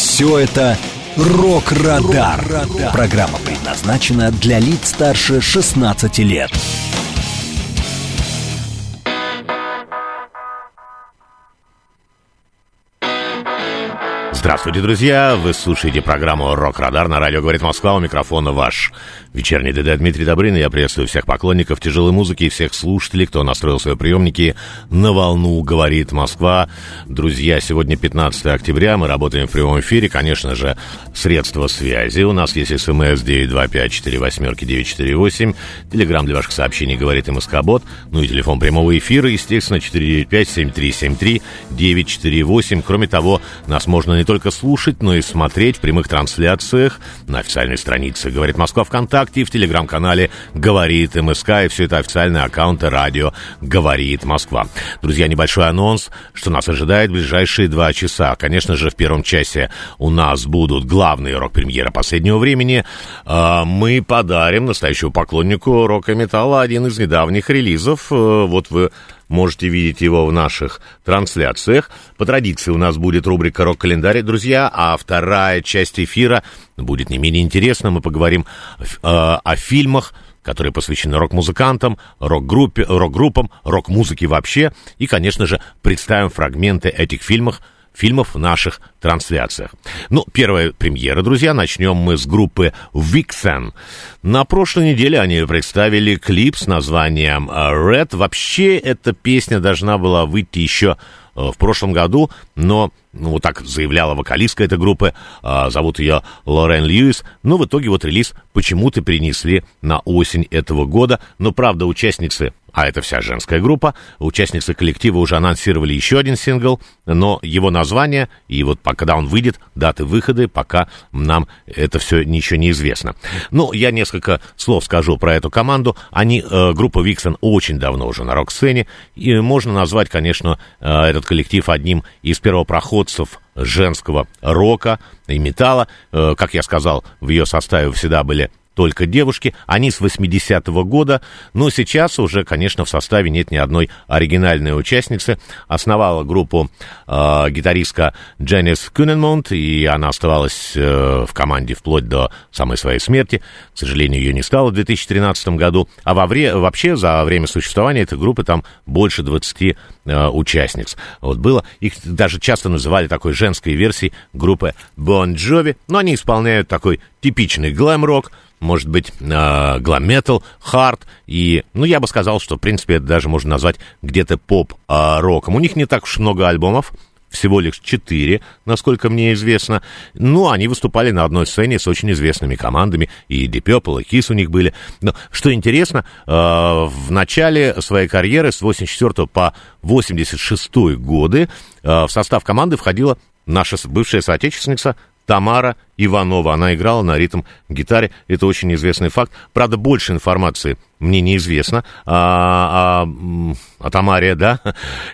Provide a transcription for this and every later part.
Все это «Рок-Радар». Программа предназначена для лиц старше 16 лет. Здравствуйте, друзья! Вы слушаете программу «Рок-Радар» на радио «Говорит Москва». У микрофона ваш вечерний ДД Дмитрий Добрын. Я приветствую всех поклонников тяжелой музыки и всех слушателей, кто настроил свои приемники на волну «Говорит Москва». Друзья, сегодня 15 октября, мы работаем в прямом эфире. Конечно же, средства связи. У нас есть смс 925-48-948, телеграмм для ваших сообщений «Говорит и Москобот», ну и телефон прямого эфира, естественно, 495-7373-948. Кроме того, нас можно не только слушать, но и смотреть в прямых трансляциях на официальной странице «Говорит Москва» ВКонтакте и в телеграм-канале «Говорит МСК», и все это официальные аккаунты радио «Говорит Москва». Друзья, небольшой анонс, что нас ожидает в ближайшие два часа. Конечно же, в первом часе у нас будут главные рок-премьеры последнего времени. А, мы подарим настоящему поклоннику рока металла один из недавних релизов. Э, вот вы Можете видеть его в наших трансляциях. По традиции у нас будет рубрика «Рок-календарь», друзья, а вторая часть эфира будет не менее интересна. Мы поговорим э, о фильмах, которые посвящены рок-музыкантам, рок-группе, рок-группам, рок-музыке вообще. И, конечно же, представим фрагменты этих фильмов, фильмов в наших трансляциях. Ну, первая премьера, друзья, начнем мы с группы Vixen. На прошлой неделе они представили клип с названием Red. Вообще, эта песня должна была выйти еще э, в прошлом году, но ну, вот так заявляла вокалистка этой группы, а, зовут ее Лорен Льюис, но в итоге вот релиз почему-то перенесли на осень этого года, но правда участницы а это вся женская группа. Участницы коллектива уже анонсировали еще один сингл, но его название и вот когда он выйдет, даты выхода, пока нам это все ничего не известно. Ну, я несколько слов скажу про эту команду. Они, э, группа Виксон, очень давно уже на рок-сцене, и можно назвать, конечно, э, этот коллектив одним из первопроходцев женского рока и металла. Э, как я сказал, в ее составе всегда были только девушки. Они с 80-го года, но сейчас уже, конечно, в составе нет ни одной оригинальной участницы. Основала группу э, гитаристка Дженнис Кюненмунд, и она оставалась э, в команде вплоть до самой своей смерти. К сожалению, ее не стало в 2013 году. А во вре- вообще за время существования этой группы там больше 20 э, участниц. Вот было, их даже часто называли такой женской версией группы Bon Jovi, но они исполняют такой типичный глэм-рок, может быть, э, глам-метал, хард, и, ну, я бы сказал, что, в принципе, это даже можно назвать где-то поп-роком. У них не так уж много альбомов, всего лишь четыре, насколько мне известно. Ну, они выступали на одной сцене с очень известными командами, и Deep Purple, и Kiss у них были. Но, что интересно, э, в начале своей карьеры с 84 по 86 годы э, в состав команды входила наша бывшая соотечественница Тамара Иванова. Она играла на ритм-гитаре. Это очень известный факт. Правда, больше информации мне неизвестно а, а, о Тамаре, да.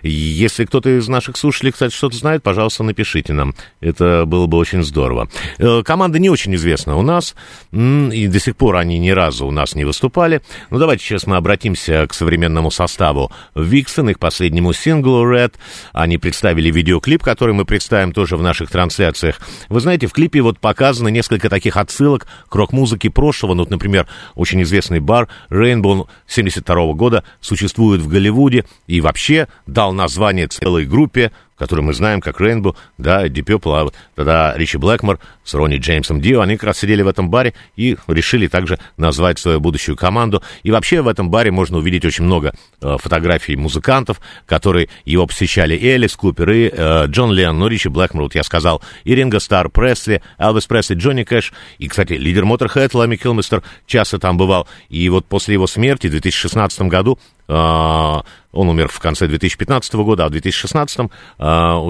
Если кто-то из наших слушателей, кстати, что-то знает, пожалуйста, напишите нам. Это было бы очень здорово. Э, команда не очень известна у нас, и до сих пор они ни разу у нас не выступали. Ну, давайте сейчас мы обратимся к современному составу Виксон, их последнему синглу Red. Они представили видеоклип, который мы представим тоже в наших трансляциях. Вы знаете, в клипе вот показано несколько таких отсылок к рок-музыке прошлого. Ну, вот, например, очень известный бар Rain Рейнбоу 72 года существует в Голливуде и вообще дал название целой группе которую мы знаем как Рейнбо, да, Deep Purple, а тогда Ричи Блэкмор с Ронни Джеймсом Дио, они как раз сидели в этом баре и решили также назвать свою будущую команду. И вообще в этом баре можно увидеть очень много э, фотографий музыкантов, которые его посещали и Элис Купер, и э, Джон Ленн, ну, Ричи Блэкмор, вот я сказал, и Ринго Стар, Пресли, Элвис Пресли, Джонни Кэш, и, кстати, лидер Моторхед Лами Килмистер часто там бывал. И вот после его смерти в 2016 году он умер в конце 2015 года, а в 2016 э,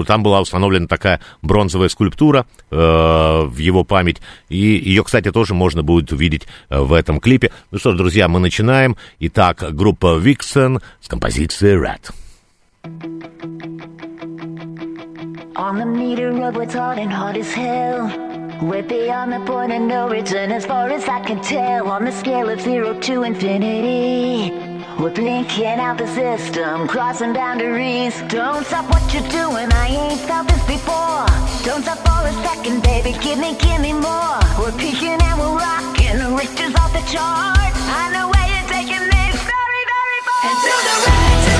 там была установлена такая бронзовая скульптура э, в его память. И ее, кстати, тоже можно будет увидеть э, в этом клипе. Ну что ж, друзья, мы начинаем. Итак, группа Vixen с композицией Rat. On the meter of what's hot and hot as hell. We're beyond the point of no return as far as I can tell. On the scale of zero to infinity. We're blinking out the system, crossing boundaries. Don't stop what you're doing, I ain't felt this before. Don't stop for a second, baby, give me, give me more. We're peaking and we're rocking, Richter's off the chart. I know where you're taking this very, very far. To the right,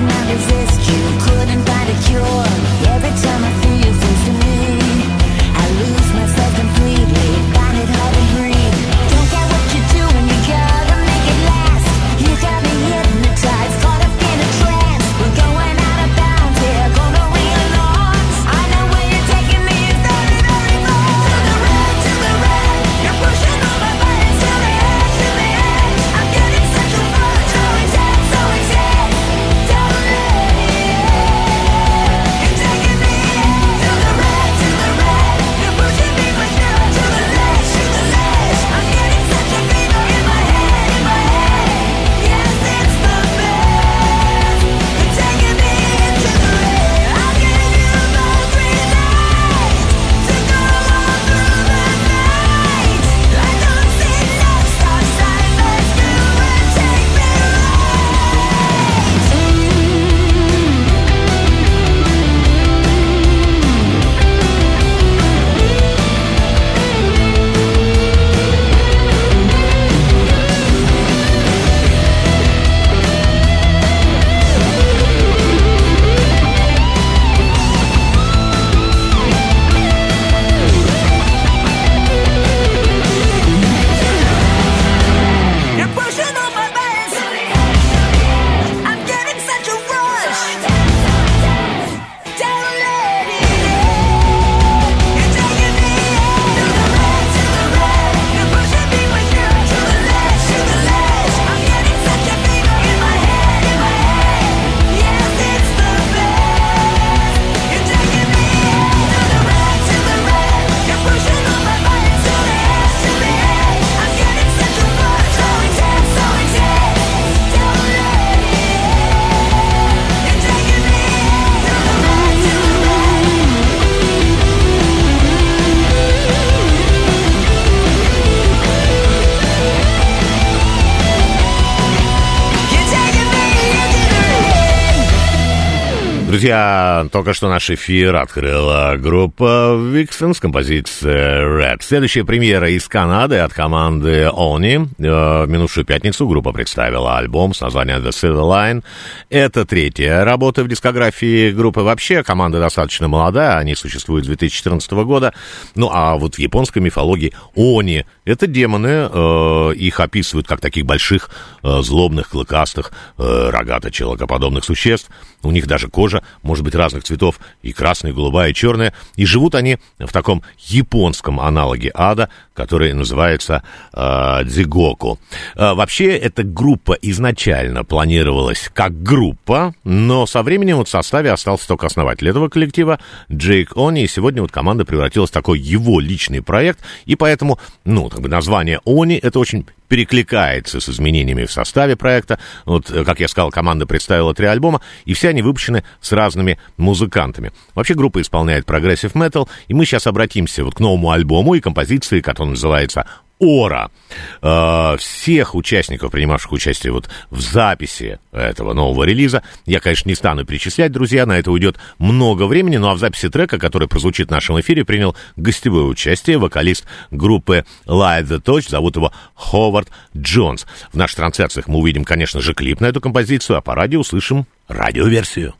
magazine. Друзья, только что наш эфир открыла группа Vixen с композицией Red. Следующая премьера из Канады от команды Oni. Э, В минувшую пятницу группа представила альбом с названием The Silver Line. Это третья работа в дискографии группы. Вообще, команда достаточно молодая, они существуют с 2014 года. Ну, а вот в японской мифологии Они — это демоны, э, их описывают как таких больших, э, злобных, клыкастых, э, рогато-человекоподобных существ. У них даже кожа может быть разных цветов, и красная, и голубая, и черная. И живут они в таком японском аналоге ада, который называется э, дзигоку. Э, вообще, эта группа изначально планировалась как группа, но со временем вот в составе остался только основатель этого коллектива Джейк Они, и сегодня вот команда превратилась в такой его личный проект, и поэтому, ну, как бы название Oni, это очень перекликается с изменениями в составе проекта. Вот, э, как я сказал, команда представила три альбома, и все они выпущены с разными музыкантами. Вообще группа исполняет progressive metal, и мы сейчас обратимся вот к новому альбому и композиции, которая называется Aura. Э, Всех участников, принимавших участие вот в записи этого нового релиза, я, конечно, не стану перечислять, друзья, на это уйдет много времени, ну а в записи трека, который прозвучит в нашем эфире, принял гостевое участие вокалист группы Light the Torch, зовут его Ховард Джонс. В наших трансляциях мы увидим, конечно же, клип на эту композицию, а по радио услышим радиоверсию.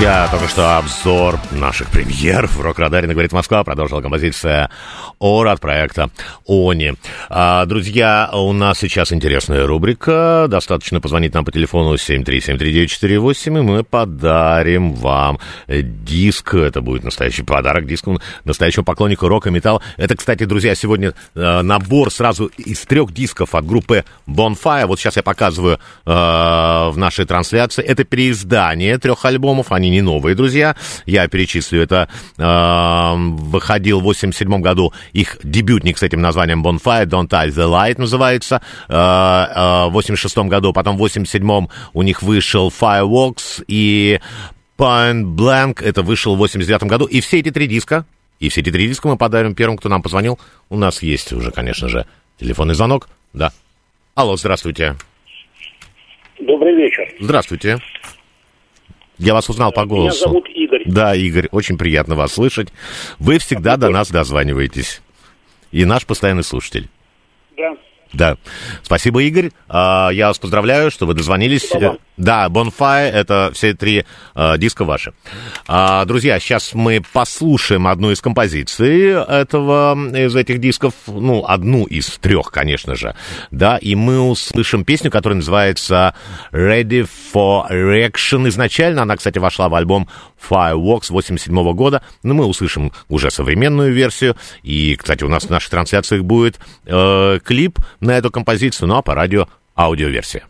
Друзья, только что обзор наших премьер в Рок-Радаре «Говорит Москва». Продолжила композиция «Ора» от проекта «Они». А, друзья, у нас сейчас интересная рубрика. Достаточно позвонить нам по телефону 7373948, и мы подарим вам диск. Это будет настоящий подарок диску настоящему поклоннику рока и металла. Это, кстати, друзья, сегодня э, набор сразу из трех дисков от группы Bonfire. Вот сейчас я показываю э, в нашей трансляции. Это переиздание трех альбомов. Они не новые, друзья. Я перечислю. Это э, выходил в 87 году их дебютник с этим названием Bonfire, Don't Tie the Light называется. Э, э, в 86 году, потом в 87 у них вышел Fireworks и Point Blank, это вышел в 89 году. И все эти три диска, и все эти три диска мы подарим первым, кто нам позвонил. У нас есть уже, конечно же, телефонный звонок. Да. Алло, здравствуйте. Добрый вечер. Здравствуйте. Я вас узнал по голосу. Меня зовут Игорь. Да, Игорь, очень приятно вас слышать. Вы всегда до нас дозваниваетесь. И наш постоянный слушатель. Да. Да. Спасибо, Игорь. А, Я вас поздравляю, что вы дозвонились. Спасибо. Да, Bonfire, это все три э, диска ваши. А, друзья, сейчас мы послушаем одну из композиций этого, из этих дисков, ну, одну из трех, конечно же, да, и мы услышим песню, которая называется Ready for Reaction. Изначально она, кстати, вошла в альбом Fireworks 87 года, но мы услышим уже современную версию, и, кстати, у нас в наших трансляциях будет э, клип на эту композицию, ну, а по радио аудиоверсия.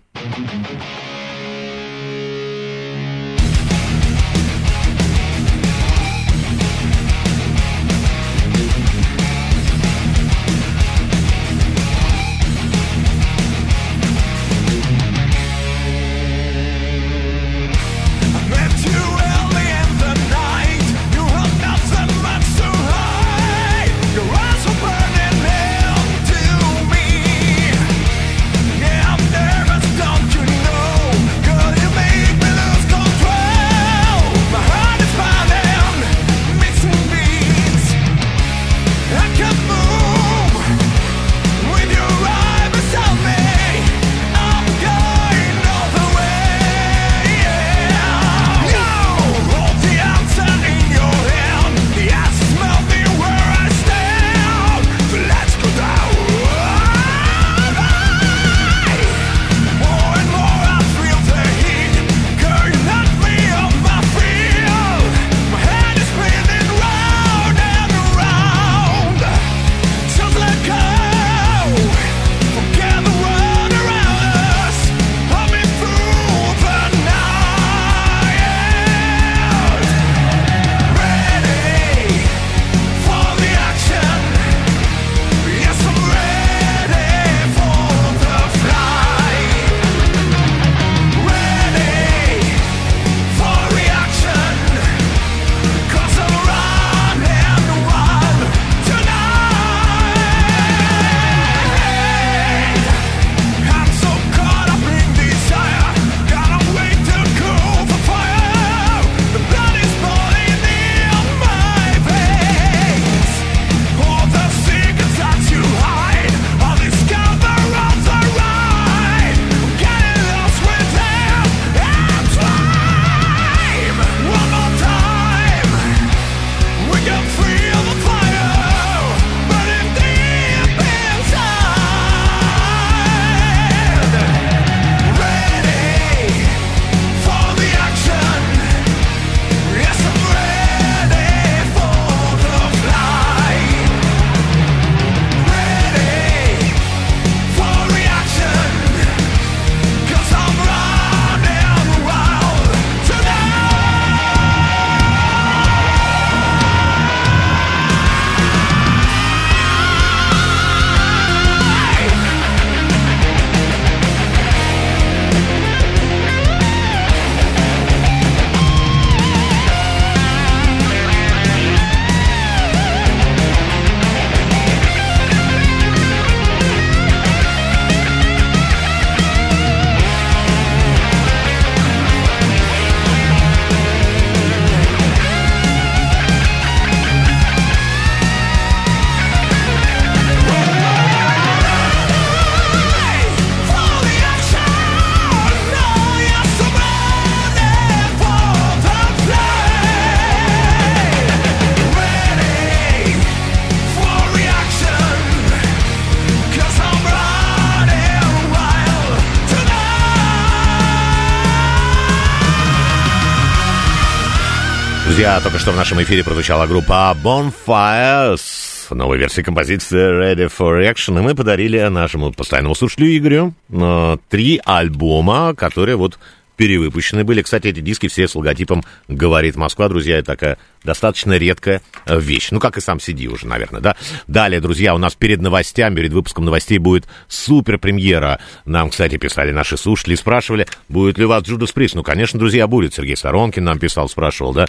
Только что в нашем эфире прозвучала группа Bonfire с новой версией композиции Ready for Action, и мы подарили нашему постоянному слушателю Игорю э, три альбома, которые вот перевыпущены были. Кстати, эти диски все с логотипом «Говорит Москва». Друзья, это такая достаточно редкая э, вещь. Ну, как и сам CD уже, наверное, да? Далее, друзья, у нас перед новостями, перед выпуском новостей будет супер премьера. Нам, кстати, писали наши слушатели спрашивали, будет ли у вас Judas Priest. Ну, конечно, друзья, будет. Сергей Сторонкин нам писал, спрашивал, да?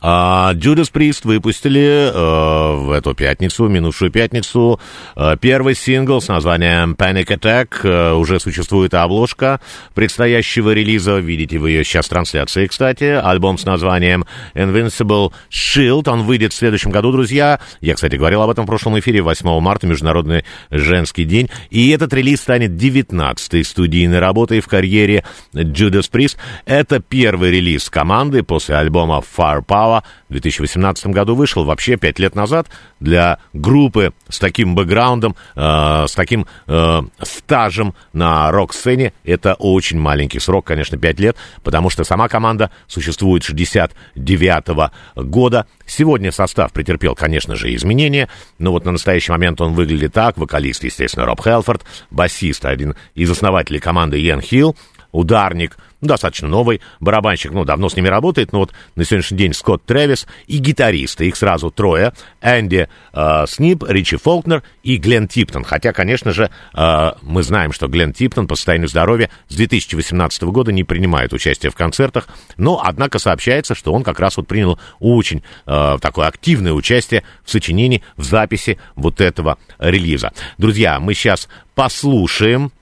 А, Judas Priest выпустили э, в эту пятницу, минувшую пятницу, э, первый сингл с названием Panic Attack. Э, уже существует обложка предстоящего релиза. Видите вы ее сейчас в трансляции, кстати. Альбом с названием Invincible Shield. Он выйдет в следующем году, друзья. Я, кстати, говорил об этом в прошлом эфире. 8 марта, Международный женский день. И этот релиз станет 19-й студийной работой в карьере Judas Priest. Это первый релиз команды после альбома Firepower. В 2018 году вышел вообще 5 лет назад для группы с таким бэкграундом, э, с таким э, стажем на рок-сцене. Это очень маленький срок, конечно, 5 лет, потому что сама команда существует с 69 -го года. Сегодня состав претерпел, конечно же, изменения, но вот на настоящий момент он выглядит так. Вокалист, естественно, Роб Хелфорд, басист, один из основателей команды Йен Хилл, ударник, ну, достаточно новый, барабанщик, ну, давно с ними работает, но вот на сегодняшний день Скотт Трэвис и гитаристы, их сразу трое, Энди э, Снип, Ричи Фолкнер и Глен Типтон. Хотя, конечно же, э, мы знаем, что Глен Типтон по состоянию здоровья с 2018 года не принимает участие в концертах, но, однако, сообщается, что он как раз вот принял очень э, такое активное участие в сочинении, в записи вот этого релиза. Друзья, мы сейчас послушаем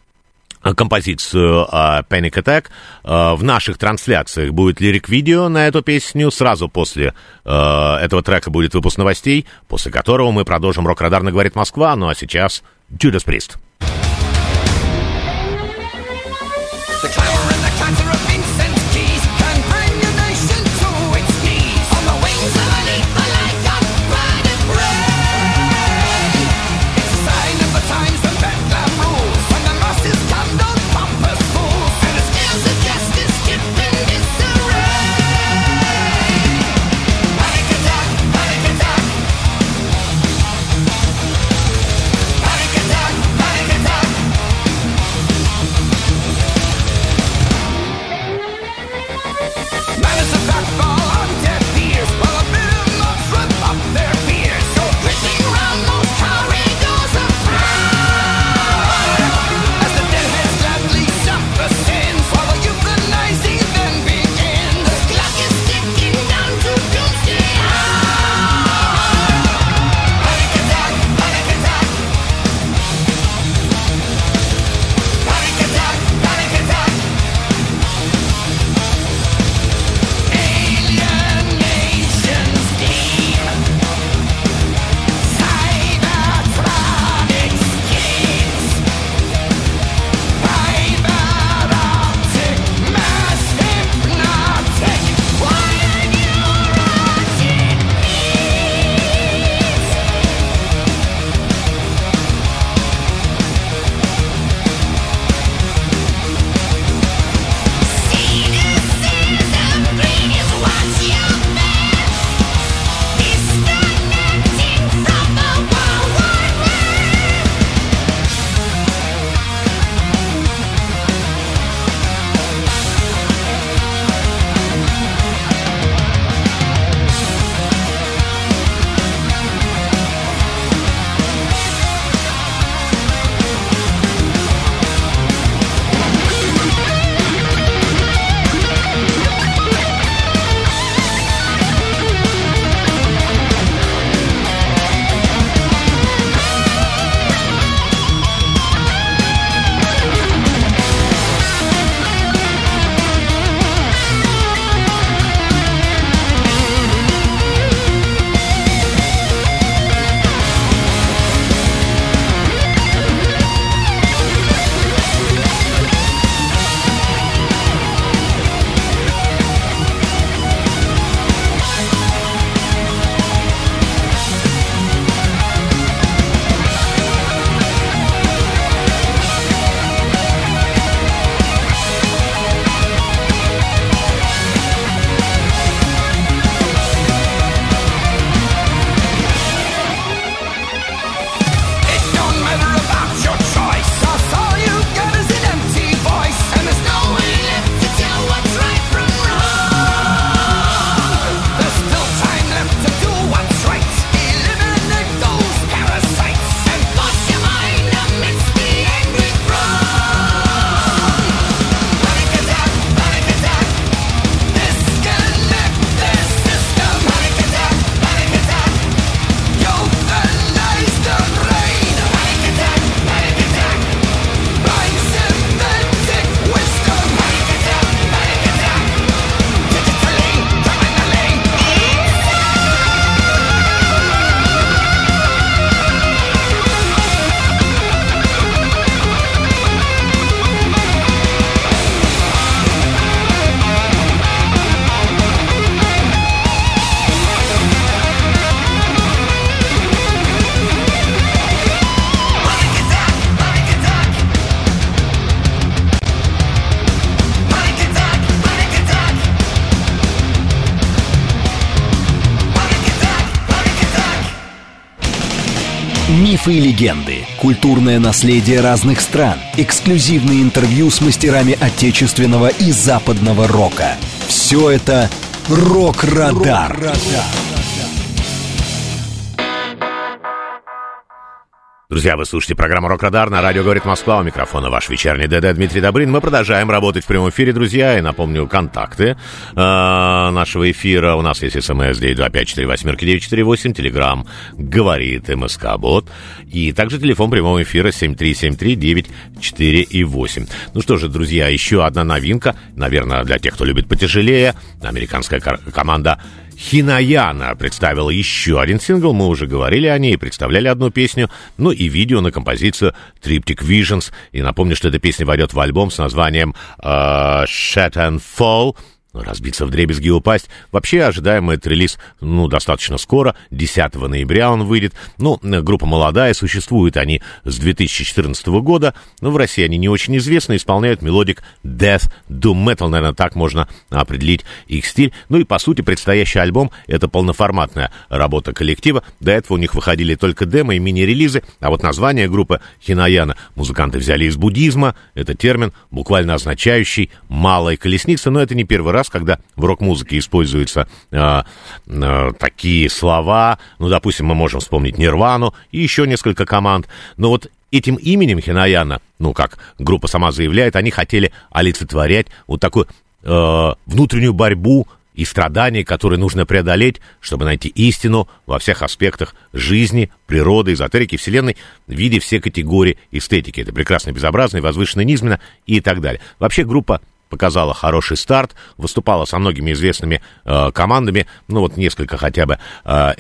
композицию uh, Panic Attack. Uh, в наших трансляциях будет лирик-видео на эту песню. Сразу после этого трека будет выпуск новостей, после которого мы продолжим «Рок-радар» на «Говорит Москва». Ну а сейчас Judas Priest. The Мифы и легенды, культурное наследие разных стран, эксклюзивные интервью с мастерами отечественного и западного рока. Все это «Рок-Радар». Друзья, вы слушаете программу «Рок-Радар» на радио «Говорит Москва». У микрофона ваш вечерний ДД Дмитрий Добрин. Мы продолжаем работать в прямом эфире, друзья. И напомню, контакты э, нашего эфира. У нас есть смс 925-48-948, телеграмм «Говорит МСК-бот». И также телефон прямого эфира 7373-948. Ну что же, друзья, еще одна новинка. Наверное, для тех, кто любит потяжелее. Американская команда Хинаяна представила еще один сингл, мы уже говорили о ней, представляли одну песню, ну и видео на композицию Triptych Visions. И напомню, что эта песня войдет в альбом с названием э, Shat and Fall, разбиться в дребезги и упасть. Вообще ожидаем этот релиз, ну, достаточно скоро, 10 ноября он выйдет. Ну, группа молодая, существуют они с 2014 года, но в России они не очень известны, исполняют melodic Death Doom Metal, наверное, так можно определить их стиль. Ну и, по сути, предстоящий альбом — это полноформатная работа коллектива. До этого у них выходили только демо и мини-релизы, а вот название группы Хинаяна музыканты взяли из буддизма. Это термин, буквально означающий «малая колесница», но это не первый раз, когда в рок-музыке используются э, э, такие слова. Ну, допустим, мы можем вспомнить Нирвану и еще несколько команд. Но вот этим именем Хинаяна, ну, как группа сама заявляет, они хотели олицетворять вот такую э, внутреннюю борьбу и страдания, которые нужно преодолеть, чтобы найти истину во всех аспектах жизни, природы, эзотерики, вселенной, в виде все категории эстетики. Это прекрасно безобразно, возвышенно низменно и так далее. Вообще группа показала хороший старт, выступала со многими известными э, командами, ну вот несколько хотя бы, э,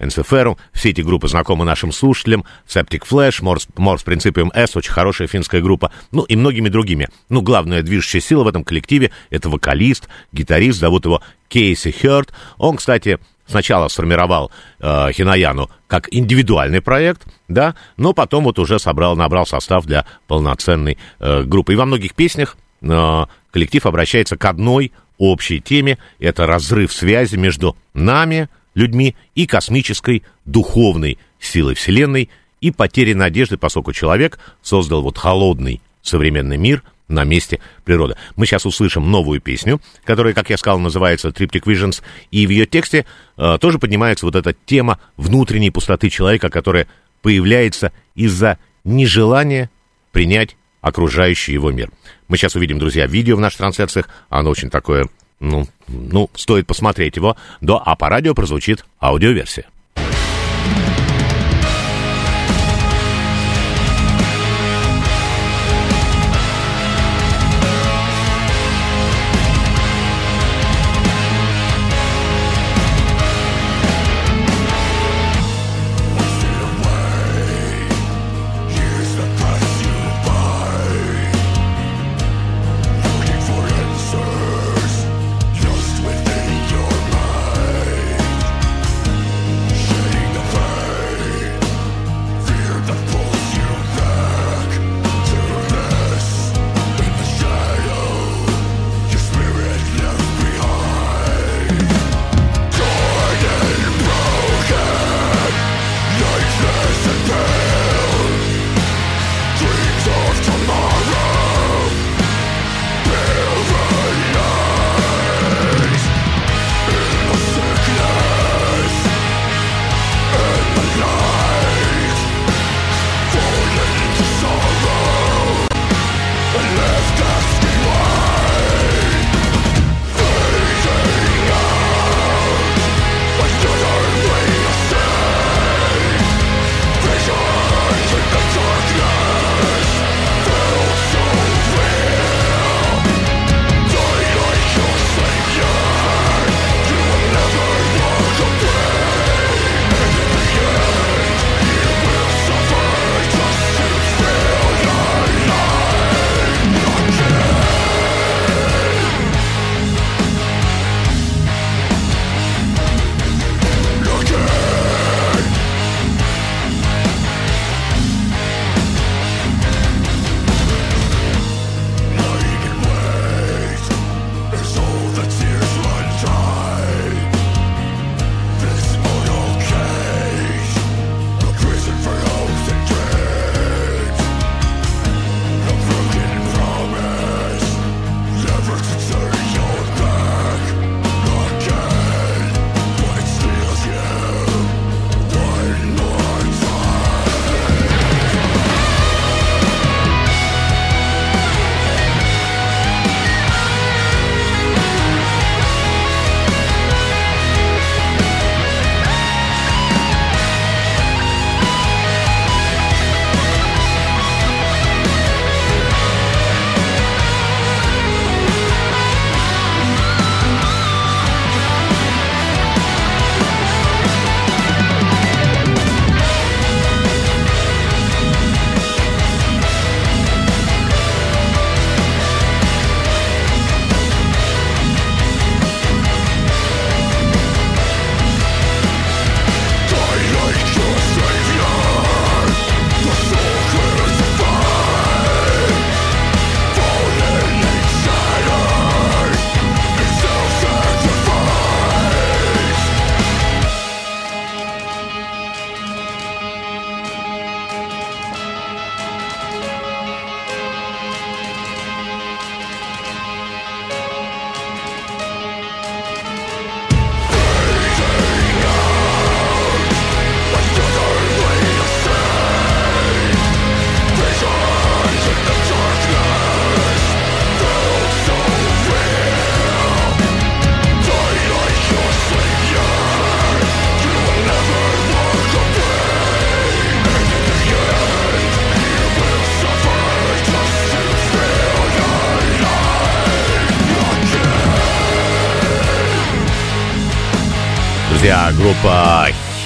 Enceferum, все эти группы знакомы нашим слушателям, Septic Flash, Morse, Morse Principium S, очень хорошая финская группа, ну и многими другими. Ну, главная движущая сила в этом коллективе — это вокалист, гитарист, зовут его Кейси Хёрд. Он, кстати, сначала сформировал э, Хинаяну как индивидуальный проект, да, но потом вот уже собрал, набрал состав для полноценной э, группы. И во многих песнях коллектив обращается к одной общей теме. Это разрыв связи между нами, людьми, и космической духовной силой Вселенной, и потерей надежды, поскольку человек создал вот холодный современный мир на месте природы. Мы сейчас услышим новую песню, которая, как я сказал, называется Triptych Visions, и в ее тексте э, тоже поднимается вот эта тема внутренней пустоты человека, которая появляется из-за нежелания принять окружающий его мир. Мы сейчас увидим, друзья, видео в наших трансляциях. Оно очень такое, ну, ну стоит посмотреть его. Да, а по радио прозвучит аудиоверсия.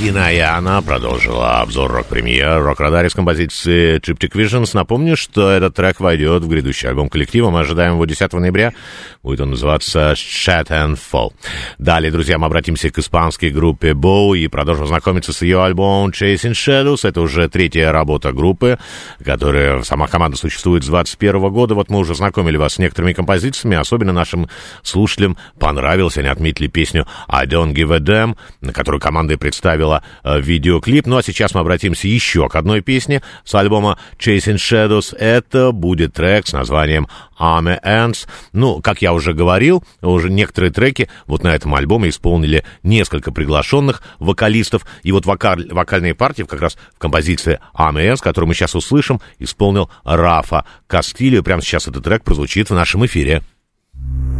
Группа Хинаяна продолжила обзор рок-премьер рок-радаре с композиции Triptych Visions. Напомню, что этот трек войдет в грядущий альбом коллектива. Мы ожидаем его 10 ноября. Будет он называться and Fall. Далее, друзья, мы обратимся к испанской группе Bow и продолжим знакомиться с ее альбомом Chasing Shadows. Это уже третья работа группы, которая, сама команда существует с 21 года. Вот мы уже знакомили вас с некоторыми композициями. Особенно нашим слушателям понравилось. Они отметили песню I Don't Give a Damn, на которую команда представила э, видеоклип. Ну а сейчас мы обратимся еще к одной песне с альбома Chasing Shadows. Это будет трек с названием Army Ants. Ну, как я уже говорил, уже некоторые треки вот на этом альбоме исполнили несколько приглашенных вокалистов. И вот вокаль, вокальные партии как раз в композиции Ants, которую мы сейчас услышим, исполнил Рафа Кастильо. Прямо сейчас этот трек прозвучит в нашем эфире. White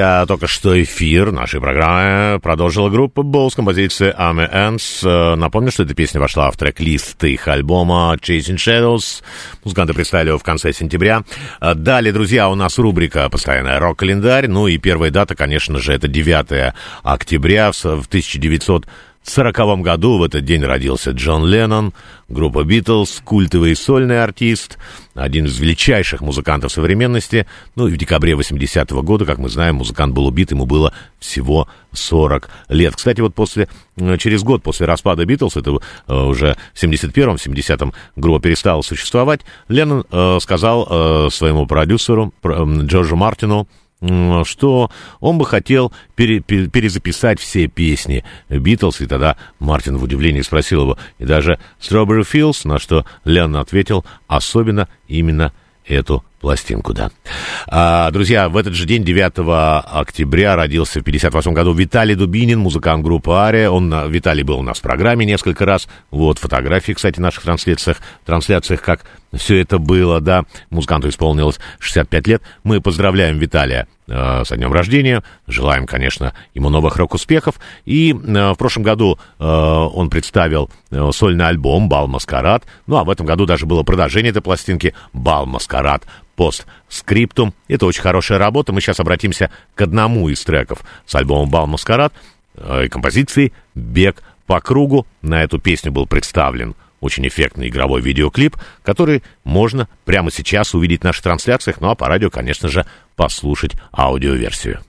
Друзья, только что эфир нашей программы продолжила группа Bow с композицией Army Ants. Э, Напомню, что эта песня вошла в трек-лист их альбома Chasing Shadows. Музыканты представили его в конце сентября. Э, Далее, друзья, у нас рубрика «Постоянная рок-календарь». Ну и первая дата, конечно же, это 9 октября в с- в 1900 1940 году в этот день родился Джон Леннон, группа Битлз, культовый сольный артист, один из величайших музыкантов современности. Ну и в декабре 80-го года, как мы знаем, музыкант был убит, ему было всего 40 лет. Кстати, вот после, э, через год после распада Битлз, это э, уже в 71-м, 70-м группа перестала существовать, Леннон э, сказал э, своему продюсеру, про- м, Джорджу Мартину, что он бы хотел пере- пере- перезаписать все песни Битлз, и тогда Мартин в удивлении спросил его, и даже Strawberry Fields, на что Леннон ответил, особенно именно эту пластинку, да. А, друзья, в этот же день, 9 октября, родился в 58 году Виталий Дубинин, музыкант группы «Ария». Он, на- Виталий был у нас в программе несколько раз. Вот фотографии, кстати, в наших трансляциях, трансляциях, как все это было, да. Музыканту исполнилось 65 лет. Мы поздравляем Виталия э, со днем рождения. Желаем, конечно, ему новых рок-успехов. И э, в прошлом году э, он представил э, сольный альбом «Бал Маскарад». Ну, а в этом году даже было продолжение этой пластинки «Бал Маскарад» постскриптум. Это очень хорошая работа. Мы сейчас обратимся к одному из треков с альбома «Бал Маскарад» э, и композиции «Бег по кругу». На эту песню был представлен очень эффектный игровой видеоклип, который можно прямо сейчас увидеть в наших трансляциях, ну а по радио, конечно же, послушать аудиоверсию.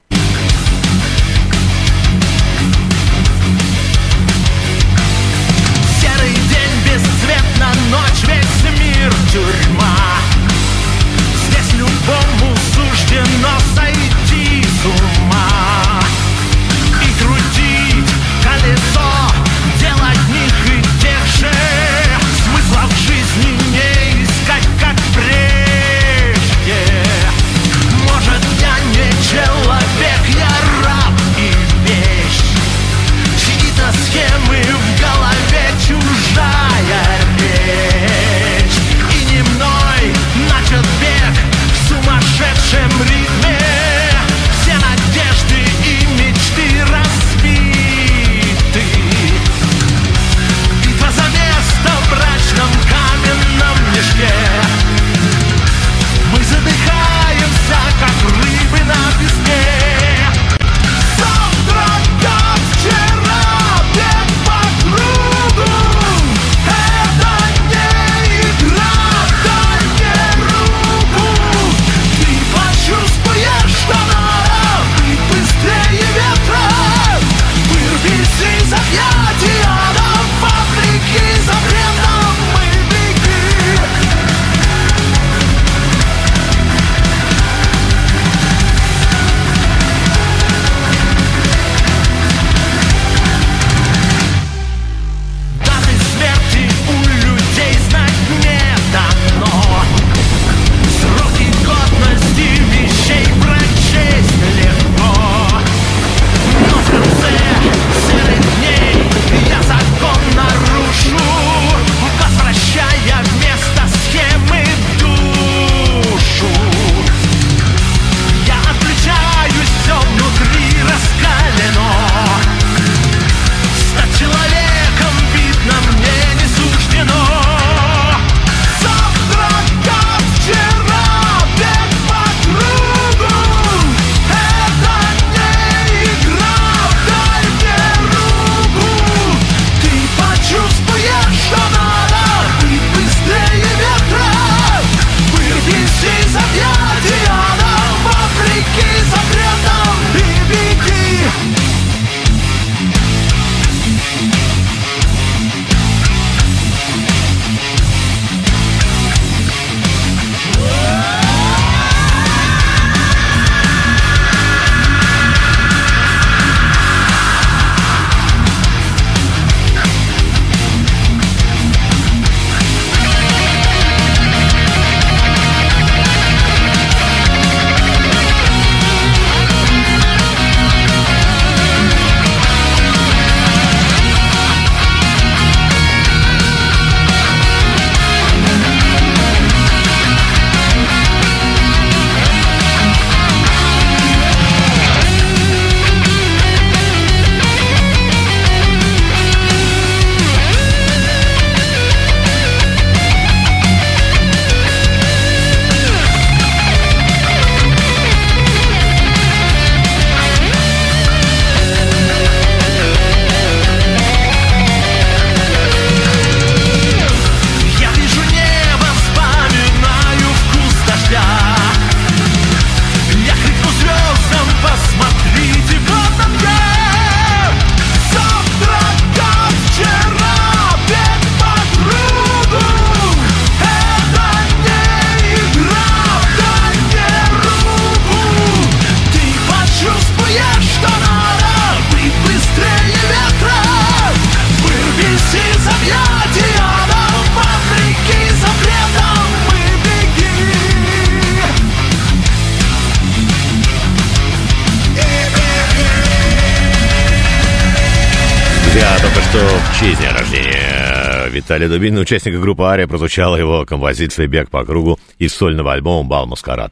Виталия Дубинина, участника группы «Ария», прозвучала его композиция «Бег по кругу» из сольного альбома «Бал Маскарад».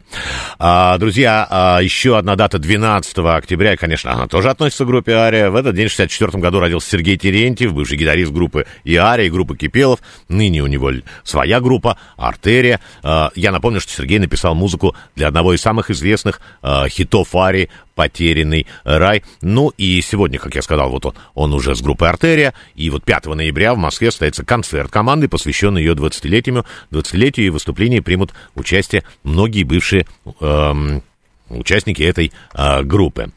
А, друзья, а, еще одна дата 12 октября, конечно, она тоже относится к группе «Ария». В этот день, в 64 году, родился Сергей Терентьев, бывший гитарист группы и «Ария», и группы «Кипелов». Ныне у него своя группа «Артерия». А, я напомню, что Сергей написал музыку для одного из самых известных а, хитов «Арии» потерянный рай. Ну и сегодня, как я сказал, вот он, он уже с группой «Артерия», и вот 5 ноября в Москве состоится концерт команды, посвященный ее 20-летию, 20-летию, и выступлении примут участие многие бывшие эм, участники этой а, группы.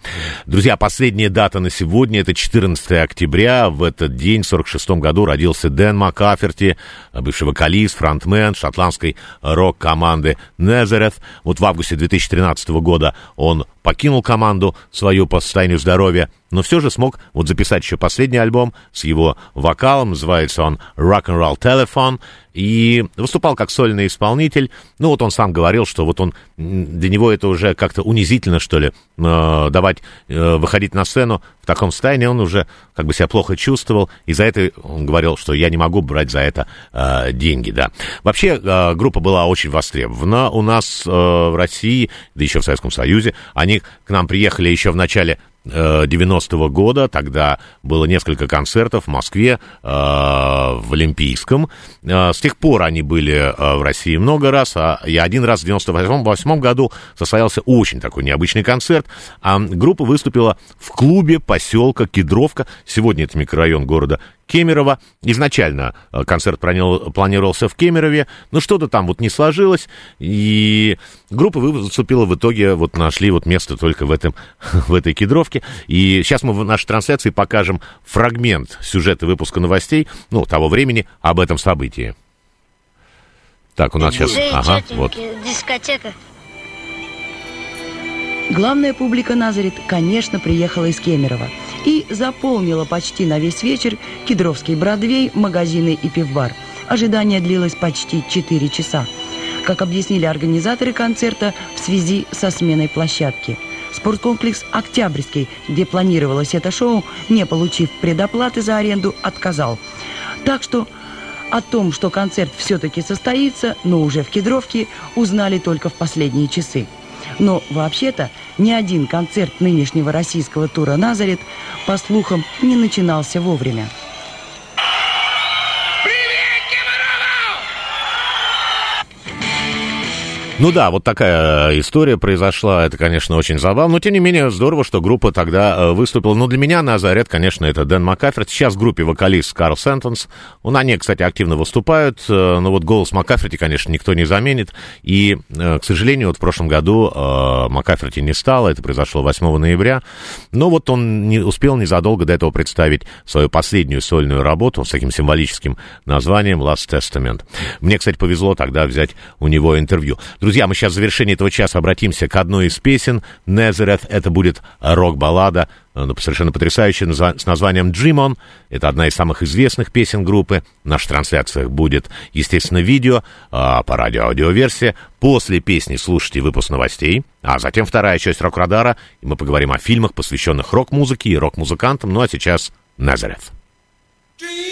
Друзья, последняя дата на сегодня, это 14 октября. В этот день, в 46 году, родился Дэн Маккаферти, бывший вокалист, фронтмен шотландской рок-команды Назарeth. Вот в августе 2013 года он покинул команду свою по состоянию здоровья, но все же смог вот записать еще последний альбом с его вокалом, называется он Rock'n'Roll Telephone, и выступал как сольный исполнитель. Ну вот он сам говорил, что вот он, для него это уже как-то унизительно, что ли, э, давать, э, выходить на сцену в таком состоянии, он уже как бы себя плохо чувствовал, и за это он говорил, что я не могу брать за это э, деньги, да. Вообще э, группа была очень востребована у нас э, в России, да еще в Советском Союзе. Они к нам приехали еще в начале 90-го года, тогда было несколько концертов в Москве, э, в Олимпийском. Э, с тех пор они были э, в России много раз, а и один раз в 98 году состоялся очень такой необычный концерт. А группа выступила в клубе поселка Кедровка. Сегодня это микрорайон города Кемерово. Изначально э, концерт планировался в Кемерове, но что-то там вот не сложилось, и группа выступила в итоге, вот нашли вот место только в, этом, в этой кедровке. И сейчас мы в нашей трансляции покажем фрагмент сюжета выпуска новостей, ну, того времени об этом событии. Так, у нас сейчас... Ага, вот. Дискотека. Главная публика Назарет, конечно, приехала из Кемерово и заполнила почти на весь вечер Кедровский Бродвей, магазины и пивбар. Ожидание длилось почти 4 часа. Как объяснили организаторы концерта в связи со сменой площадки. Спорткомплекс «Октябрьский», где планировалось это шоу, не получив предоплаты за аренду, отказал. Так что о том, что концерт все-таки состоится, но уже в Кедровке, узнали только в последние часы. Но вообще-то ни один концерт нынешнего российского тура «Назарет», по слухам, не начинался вовремя. Ну да, вот такая история произошла. Это, конечно, очень забавно. Но, тем не менее, здорово, что группа тогда э, выступила. Но для меня на заряд, конечно, это Дэн Маккаферт. Сейчас в группе вокалист Карл Сентенс. Он, они, кстати, активно выступают. э, Но вот голос Маккаферти, конечно, никто не заменит. И, э, к сожалению, вот в прошлом году э, Маккаферти не стало. Это произошло 8 ноября. Но вот он не успел незадолго до этого представить свою последнюю сольную работу с таким символическим названием «Last Testament». Мне, кстати, повезло тогда взять у него интервью. Друзья, мы сейчас в завершении этого часа обратимся к одной из песен. «Назарeth» — это будет рок-баллада, э, совершенно потрясающая, с названием «Dream On». Это одна из самых известных песен группы. В наших трансляциях будет, естественно, видео а, по радио аудиоверсия. После песни слушайте выпуск новостей, а затем вторая часть рок-радара, и мы поговорим о фильмах, посвященных рок-музыке и рок-музыкантам. Ну а сейчас «Назарeth». Dream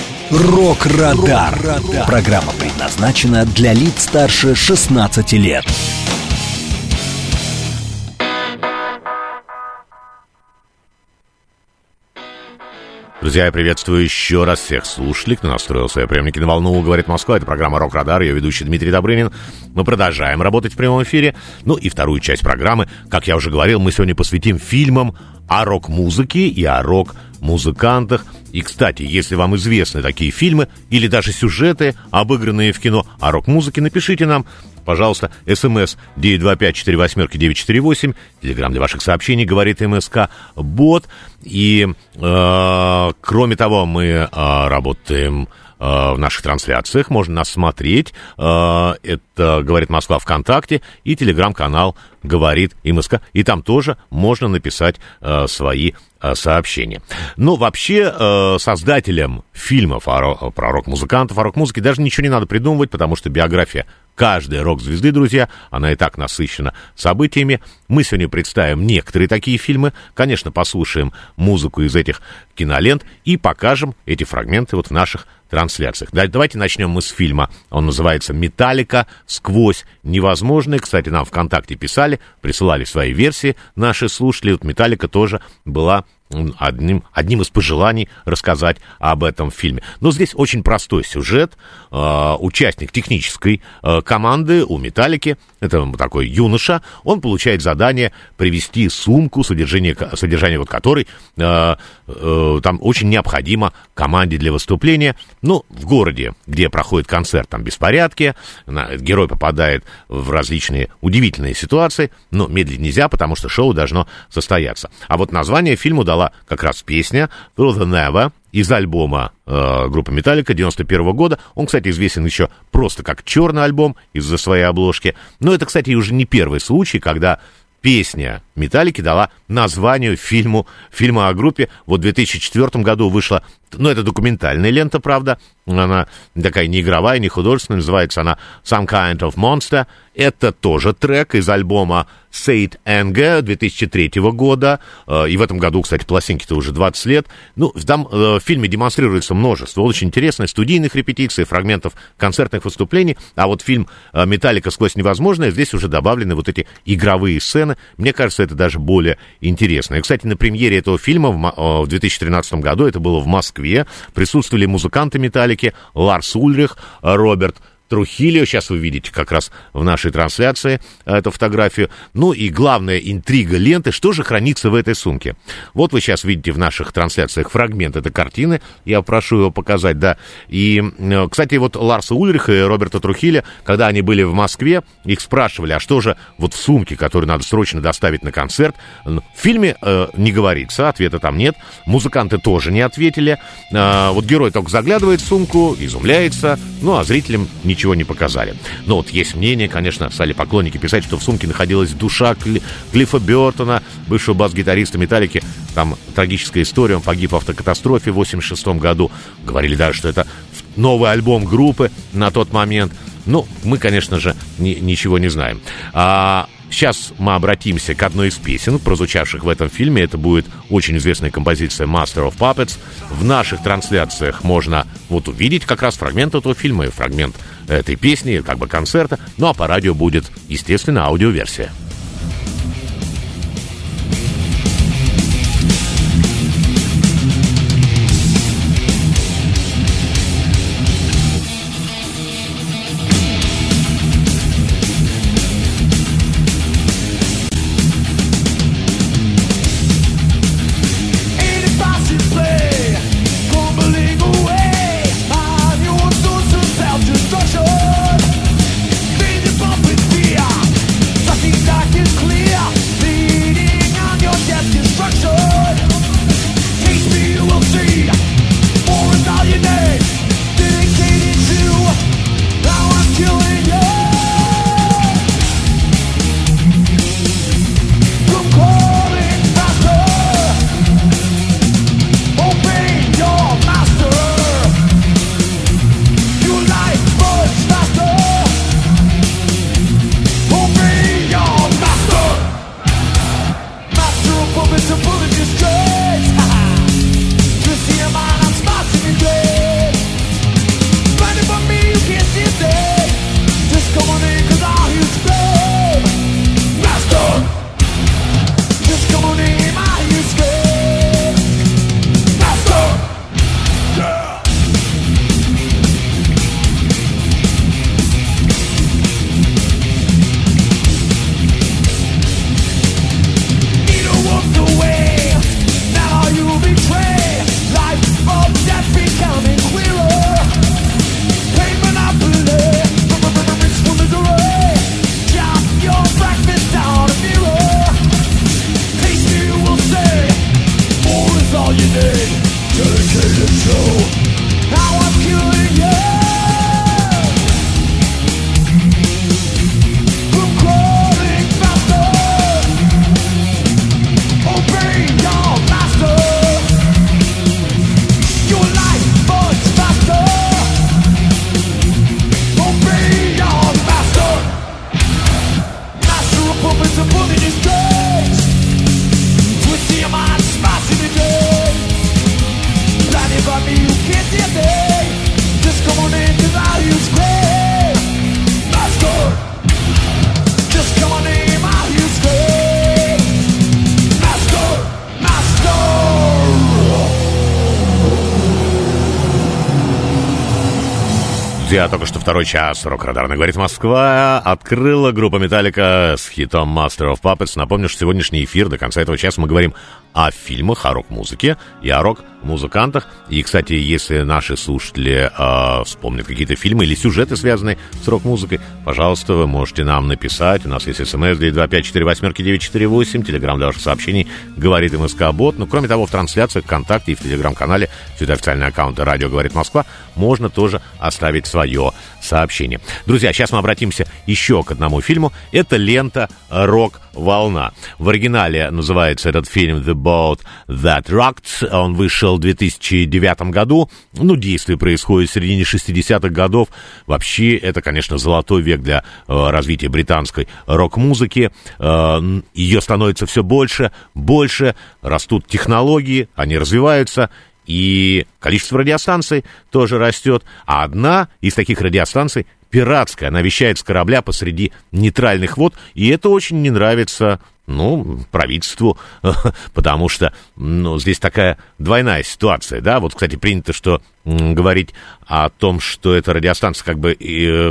«Рок-Радар». Программа предназначена для лиц старше 16 лет. Друзья, я приветствую еще раз всех слушателей, кто настроил свои приемники на волну, говорит Москва. Это программа «Рок Радар», ее ведущий Дмитрий Добрынин. Мы продолжаем работать в прямом эфире. Ну и вторую часть программы, как я уже говорил, мы сегодня посвятим фильмам о рок-музыке и о рок-музыкантах. И, кстати, если вам известны такие фильмы или даже сюжеты, обыгранные в кино о рок-музыке, напишите нам Пожалуйста, смс 925-48-948, телеграмм для ваших сообщений, говорит МСК Бот. И, э, кроме того, мы э, работаем в наших трансляциях, можно нас смотреть. Э, это «Говорит Москва» ВКонтакте и телеграм-канал «Говорит МСК». И там тоже можно написать э, свои э, сообщения. Но вообще э, создателям фильмов про рок-музыкантов, о рок-музыке даже ничего не надо придумывать, потому что биография каждой рок-звезды, друзья, она и так насыщена событиями. Мы сегодня представим некоторые такие фильмы, конечно, послушаем музыку из этих кинолент и покажем эти фрагменты вот в наших трансляциях. Да, Давайте начнем мы с фильма. Он называется «Металлика. Сквозь невозможное». Кстати, нам ВКонтакте писали, присылали свои версии наши слушатели. Вот «Металлика» тоже была одним, одним из пожеланий рассказать об этом фильме. Но здесь очень простой сюжет. Э, участник технической э, команды у «Металлики», это такой юноша, он получает задание привести сумку, содержание, содержание вот которой э, э, там очень необходимо команде для выступления. Ну, в городе, где проходит концерт, там беспорядки, герой попадает в различные удивительные ситуации, но медлить нельзя, потому что шоу должно состояться. А вот название фильму дала как раз песня «Through the Never», из альбома э, группы Металлика 91 года. Он, кстати, известен еще просто как черный альбом из-за своей обложки. Но это, кстати, уже не первый случай, когда песня Металлики дала названию фильму, фильма о группе. Вот в 2004 году вышла, ну, это документальная лента, правда, она такая не игровая, не художественная, называется она Some Kind of Monster. Это тоже трек из альбома Say It Anger 2003 года. Э, И в этом году, кстати, пластинке-то уже 20 лет. Ну, там, э, в фильме демонстрируется множество очень интересных студийных репетиций, фрагментов концертных выступлений. А вот фильм э, «Металлика. Сквозь невозможное» здесь уже добавлены вот эти игровые сцены. Мне кажется, это даже более интересно. И, кстати, на премьере этого фильма в, ма- в 2013 году, это было в Москве, присутствовали музыканты «Металлики» Ларс Ульрих, э, Роберт Трухилио, сейчас вы видите как раз в нашей трансляции э, эту фотографию. Ну и главная интрига ленты, что же хранится в этой сумке. Вот вы сейчас видите в наших трансляциях фрагмент этой картины, я прошу его показать, да. И, э, кстати, вот Ларса Ульриха и Роберта Трухиля, когда они были в Москве, их спрашивали, а что же вот в сумке, которую надо срочно доставить на концерт. В фильме э, не говорится, ответа там нет. Музыканты тоже не ответили. Э, вот герой только заглядывает в сумку, изумляется, ну а зрителям ничего не показали. Но вот есть мнение, конечно, стали поклонники писать, что в сумке находилась душа Кли- Клиффа Бертона, бывшего бас-гитариста Металлики. Там трагическая история, он погиб в автокатастрофе в 86 году. Говорили даже, что это новый альбом группы на тот момент. Ну, мы, конечно же, ни- ничего не знаем. А, сейчас мы обратимся к одной из песен, прозвучавших в этом фильме. Это будет очень известная композиция Master of Puppets. В наших трансляциях можно вот увидеть как раз фрагмент этого фильма и фрагмент этой песни, как бы концерта. Ну, а по радио будет, естественно, аудиоверсия. Второй час рок-радарно говорит Москва. Открыла группа Металлика с хитом Master of Puppets. Напомню, что сегодняшний эфир до конца этого часа мы говорим о фильмах, о рок-музыке и о рок-музыкантах. И, кстати, если наши слушатели э, вспомнят какие-то фильмы или сюжеты, связанные с рок-музыкой, пожалуйста, вы можете нам написать. У нас есть смс 925-48-948, телеграмм для ваших сообщений, говорит МСК Бот. Ну, кроме того, в трансляциях ВКонтакте и в телеграм-канале, все официальные аккаунты «Радио говорит Москва», можно тоже оставить свое сообщение. Друзья, сейчас мы обратимся еще к одному фильму. Это лента «Рок-волна». В оригинале называется этот фильм «The Boat That Rocked». Он вышел в 2009 году. Ну, действие происходит в середине 60-х годов. Вообще, это, конечно, золотой век для э, развития британской рок-музыки. Э, ее становится все больше, больше. Растут технологии, они развиваются. И количество радиостанций тоже растет. А одна из таких радиостанций пиратская. Она вещает с корабля посреди нейтральных вод. И это очень не нравится ну, правительству, потому что, ну, здесь такая двойная ситуация, да, вот, кстати, принято, что говорить о том, что эта радиостанция как бы э,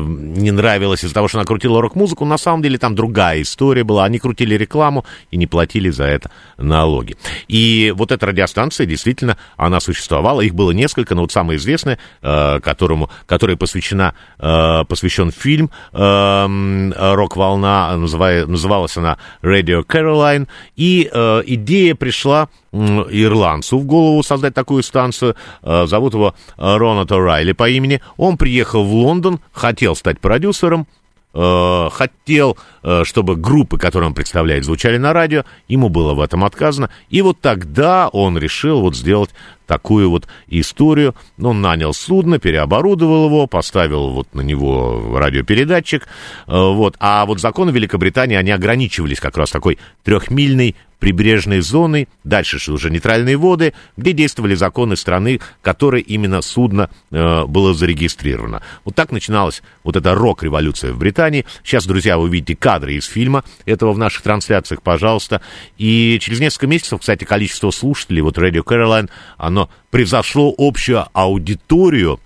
не нравилась из-за того, что она крутила рок-музыку, на самом деле там другая история была, они крутили рекламу и не платили за это налоги. И вот эта радиостанция, действительно, она существовала, их было несколько, но вот самая известная, э, которому, которой посвящена, э, посвящен фильм э, «Рок-волна», называя, называлась она «Radio Caroline», и э, идея пришла ирландцу в голову создать такую станцию. Э, зовут его э, Ронат О'Райли по имени. Он приехал в Лондон, хотел стать продюсером, э, хотел, чтобы группы, которые он представляет, звучали на радио, ему было в этом отказано, и вот тогда он решил вот сделать такую вот историю. Он нанял судно, переоборудовал его, поставил вот на него радиопередатчик, вот. А вот законы Великобритании, они ограничивались как раз такой трехмильной прибрежной зоной, дальше же уже нейтральные воды, где действовали законы страны, которой именно судно э, было зарегистрировано. Вот так начиналась вот эта рок-революция в Британии. Сейчас, друзья, вы увидите кадры из фильма этого в наших трансляциях, пожалуйста. И через несколько месяцев, кстати, количество слушателей, вот Radio Caroline, оно превзошло общую аудиторию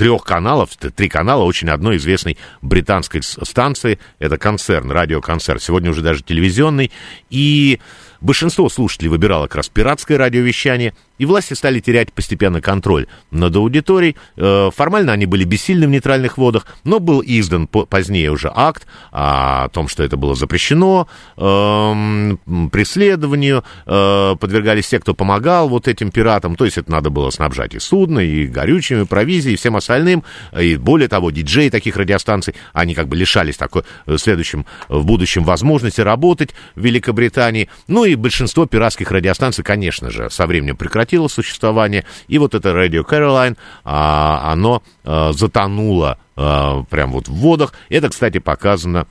трех каналов, три канала очень одной известной британской станции. Это концерн, радиоконцерн, сегодня уже даже телевизионный. И большинство слушателей выбирало как раз пиратское радиовещание, и власти стали терять постепенно контроль над аудиторией. Э, Формально они были бессильны в нейтральных водах, но был издан по- позднее уже акт о том, что это было запрещено, эм, преследованию, э, подвергались те, кто помогал вот этим пиратам, то есть это надо было снабжать и судно, и горючими, провизией, и всем остальным, и более того, диджеи таких радиостанций, они как бы лишались такой э, в следующем, в будущем возможности работать в Великобритании, ну и большинство пиратских радиостанций, конечно же, со временем прекратило существование, и вот это Radio Caroline, а, оно а, затонуло а, прям вот в водах, это, кстати, показано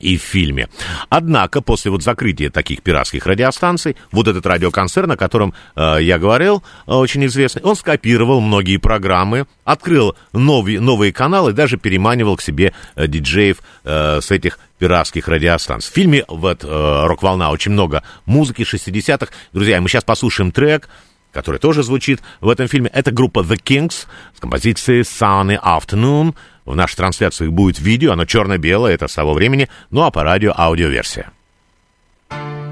и в фильме. Однако, после вот закрытия таких пиратских радиостанций, вот этот радиоконцерн, о котором э, я говорил, э, очень известный, он скопировал многие программы, открыл новые, новые каналы, даже переманивал к себе э, диджеев э, с этих пиратских радиостанций. В фильме вот, э, «Рок-волна» очень много музыки 60-х. Друзья, мы сейчас послушаем трек, который тоже звучит в этом фильме. Это группа The Kings с композицией Sunny Afternoon. В нашей трансляции будет видео, оно черно-белое, это с того времени, ну а по радио аудиоверсия. Taxman's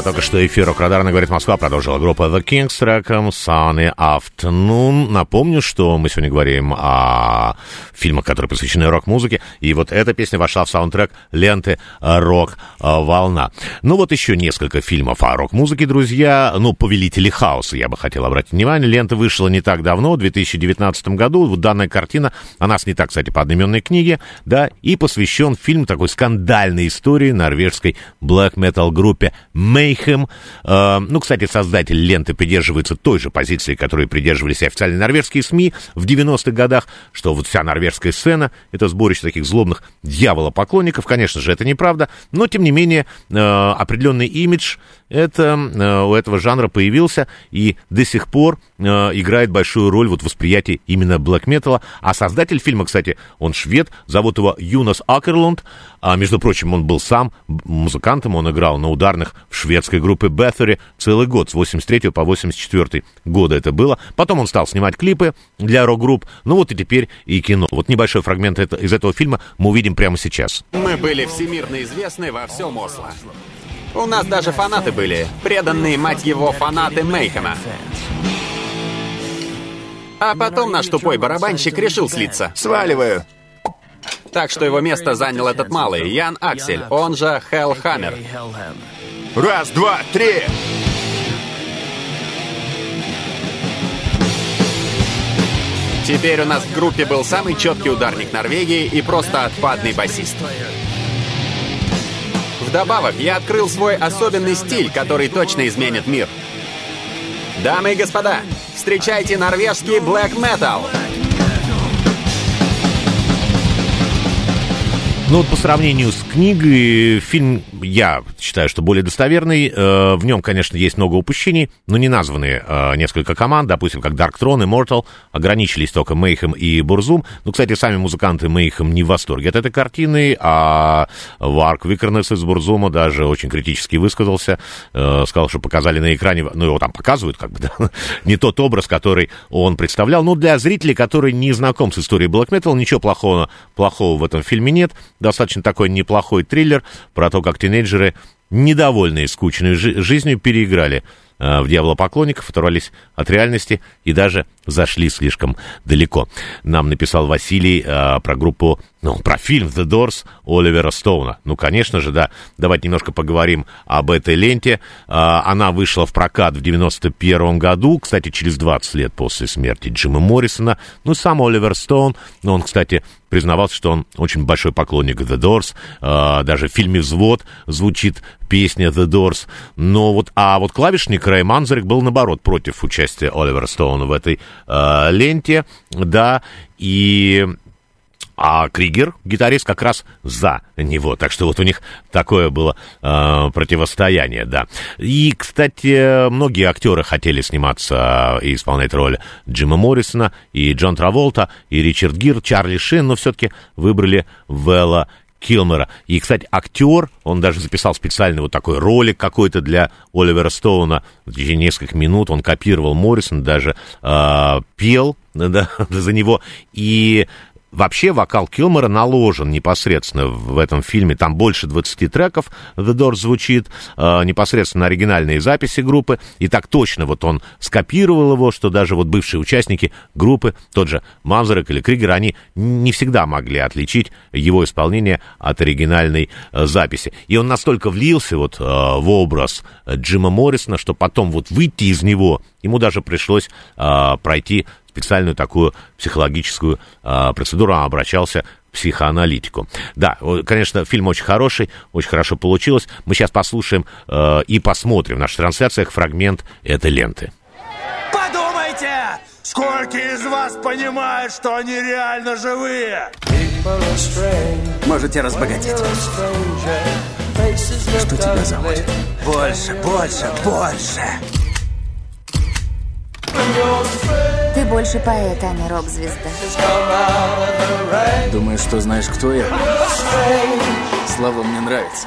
Obrigado. Что эфир Рок-Радара говорит Москва продолжила группа The Kings с треком Sunny Afternoon. Напомню, что мы сегодня говорим о фильмах, которые посвящены рок-музыке, и вот эта песня вошла в саундтрек ленты «Рок-волна». Ну вот еще несколько фильмов о рок-музыке, друзья. Ну, «Повелители хаоса» я бы хотел обратить внимание. Лента вышла не так давно, в 2019 году. Вот данная картина, она снята, кстати, по одноименной книге, да, и посвящен фильм такой скандальной истории норвежской black metal группе Mayhem. Э, ну, кстати, создатель ленты придерживается той же позиции, которой придерживались и официальные норвежские СМИ в 90-х годах, что вот вся норвежская сцена — это сборище таких злобных дьявола-поклонников. Конечно же, это неправда, но, тем не менее, э, определенный имидж это, э, у этого жанра появился и до сих пор э, играет большую роль вот в восприятии именно блэк металла. А создатель фильма, кстати, он швед, зовут его Юнас Акерлунд. А, между прочим, он был сам музыкантом, он играл на ударных в шведской группе Бethary целый год, с 83 по 84 года это было. Потом он стал снимать клипы для рок-групп, ну вот и теперь и кино. Вот небольшой фрагмент это- из этого фильма мы увидим прямо сейчас. Мы были всемирно известны во всем Осло. У нас даже фанаты были. Преданные, мать его, фанаты Мейхема. А потом наш тупой барабанщик решил слиться. Сваливаю. Так что его место занял этот малый, Ян Аксель, он же Хелл Хаммер. Раз, два, три. Теперь у нас в группе был самый четкий ударник Норвегии и просто отпадный басист. Вдобавок, я открыл свой особенный стиль, который точно изменит мир. Дамы и господа, встречайте норвежский black metal. Ну вот по сравнению с книгой, фильм, я считаю, что более достоверный. Э, в нем, конечно, есть много упущений, но не названы э, несколько команд, допустим, как Dark Throne, Immortal, ограничились только Мейхем и Бурзум. Ну, кстати, сами музыканты Мейхем не в восторге от этой картины, а Варк Викернес из Бурзума даже очень критически высказался, э, сказал, что показали на экране, ну, его там показывают, как бы, да, не тот образ, который он представлял. Ну, для зрителей, которые не знаком с историей Black Metal, ничего плохого, плохого в этом фильме нет. Достаточно такой неплохой триллер про то, как тинейджеры, недовольные скучной жи- жизнью, переиграли э, в дьяволопоклонников, оторвались от реальности и даже зашли слишком далеко. Нам написал Василий э, про группу, ну, про фильм «The Doors» Оливера Стоуна. Ну, конечно же, да. Давайте немножко поговорим об этой ленте. Э, она вышла в прокат в 91 году, кстати, через 20 лет после смерти Джима Моррисона. Ну, сам Оливер Стоун, ну, он, кстати, признавался, что он очень большой поклонник The Doors. Э, даже в фильме «Взвод» звучит песня The Doors. Но вот, а вот клавишник Рэй Манзарик был, наоборот, против участия Оливера Стоуна в этой э, ленте, да, и а Кригер, гитарист, как раз за него. Так что вот у них такое было э, противостояние, да. И, кстати, многие актеры хотели сниматься и исполнять роль Джима Моррисона, и Джон Траволта, и Ричард Гир, Чарли Шин, но все-таки выбрали Вэлла Килмера. И, кстати, актер, он даже записал специальный вот такой ролик какой-то для Оливера Стоуна. В течение нескольких минут он копировал Моррисон, даже э, пел да, за него. И Вообще вокал Килмора наложен непосредственно в этом фильме. Там больше 20 треков The Doors звучит, э, непосредственно оригинальные записи группы. И так точно вот он скопировал его, что даже вот бывшие участники группы, тот же Мазарек или Кригер, они не всегда могли отличить его исполнение от оригинальной э, записи. И он настолько влился вот э, в образ Джима Моррисона, что потом вот выйти из него ему даже пришлось э, пройти специальную такую психологическую э, процедуру, он обращался к психоаналитику. Да, конечно, фильм очень хороший, очень хорошо получилось. Мы сейчас послушаем э, и посмотрим в наших трансляциях фрагмент этой ленты. Подумайте! Сколько из вас понимают, что они реально живые? Можете разбогатеть. Что тебя заводит? Больше, больше, больше. Ты больше поэт, а не рок-звезда. Думаешь, что знаешь, кто я? Слава мне нравится.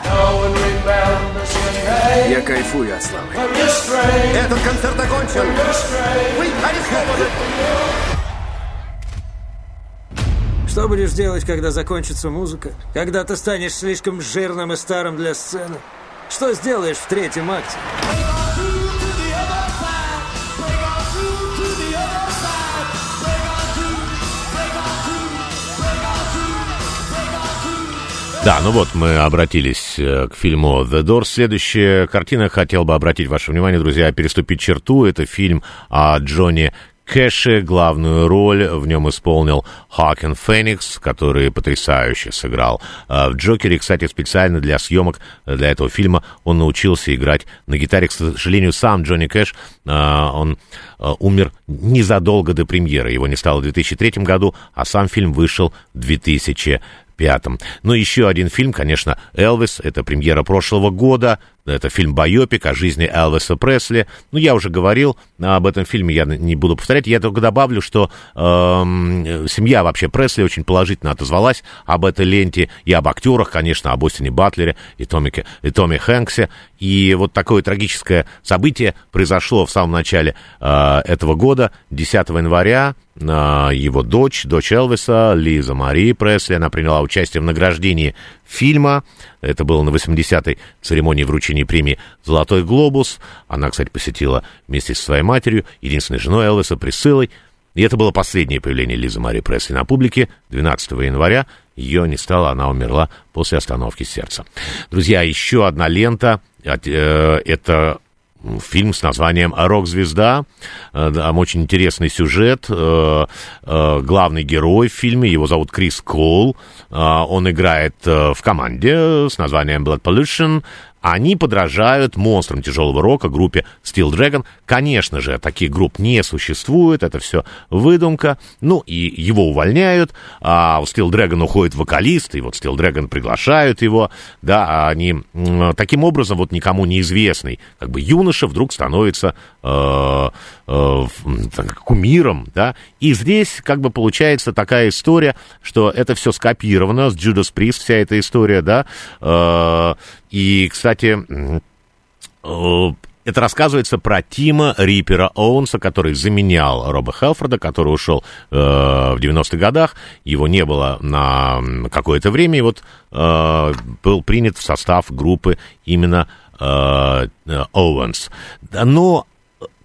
Я кайфую от славы. Этот концерт окончен. Вы арестованы. Что будешь делать, когда закончится музыка? Когда ты станешь слишком жирным и старым для сцены? Что сделаешь в третьем акте? Да, ну вот мы обратились э, к фильму The Doors. Следующая картина, хотел бы обратить ваше внимание, друзья, «Переступить черту». Это фильм о Джонни Кэше. Главную роль в нем исполнил Хакин Феникс, который потрясающе сыграл э, в «Джокере». Кстати, специально для съемок для этого фильма он научился играть на гитаре. К сожалению, сам Джонни Кэш, э, он э, умер незадолго до премьеры. Его не стало в 2003 году, а сам фильм вышел в 2000 пятом. Ну, еще один фильм, конечно, «Элвис». Это премьера прошлого года. Это фильм «Байопик» о жизни Элвиса Пресли. Ну, я уже говорил об этом фильме, я не буду повторять. Я только добавлю, что эм, семья вообще Пресли очень положительно отозвалась об этой ленте. И об актерах, конечно, об Остине Батлере и Томике, и Томе Хэнксе. И вот такое трагическое событие произошло в самом начале э, этого года, 10 января. Э, его дочь, дочь Элвиса, Лиза Мари Пресли, она приняла участие в награждении фильма. Это было на 80-й церемонии вручения премии «Золотой глобус». Она, кстати, посетила вместе со своей матерью, единственной женой Элвиса, Присылой. И это было последнее появление Лизы Мари Пресли на публике 12 января. Ее не стало, она умерла после остановки сердца. Друзья, еще одна лента. э, Это фильм с названием «Рок-звезда». Э, Там очень интересный сюжет. Э, э, Главный герой в фильме, его зовут Крис Кол. Он играет в команде с названием Blood Pollution. Они подражают монстрам тяжелого рока, группе Steel Dragon. Конечно же, таких групп не существует, это все выдумка. Ну, и его увольняют, а у Steel Dragon уходит вокалист, и вот Steel Dragon приглашают его, да, а они таким образом вот никому неизвестный, как бы юноша вдруг становится э, кумиром, да, и здесь как бы получается такая история, что это все скопировано с Judas Priest, вся эта история, да, э, и, кстати, э, это рассказывается про Тима Рипера Оуэнса, который заменял Роба Хелфорда, который ушел э, в 90-х годах. Его не было на какое-то время, и вот э, был принят в состав группы именно э, э, Оуэнс. Но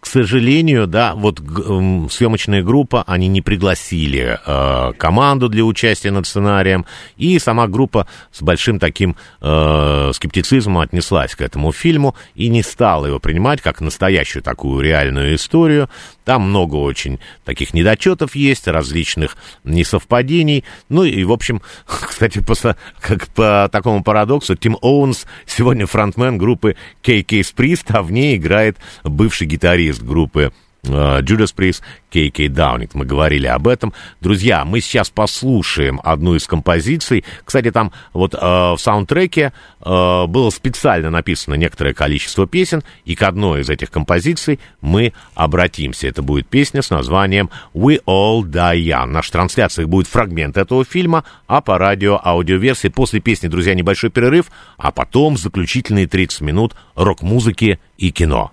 сожалению, да, вот съемочная группа, они не пригласили э, команду для участия над сценарием, и сама группа с большим таким э, скептицизмом отнеслась к этому фильму и не стала его принимать как настоящую такую реальную историю. Там много очень таких недочетов есть, различных несовпадений. Ну и, в общем, кстати, по, как по такому парадоксу, Тим Оуэнс сегодня фронтмен группы KK Priest, а в ней играет бывший гитарист группы э, Judas Priest, Кей Даунинг. Мы говорили об этом. Друзья, мы сейчас послушаем одну из композиций. Кстати, там вот э, в саундтреке э, было специально написано некоторое количество песен, и к одной из этих композиций мы обратимся. Это будет песня с названием «We All Die Young». В нашей трансляции будет фрагмент этого фильма, а по радио аудиоверсии после песни, друзья, небольшой перерыв, а потом заключительные 30 минут рок-музыки и кино.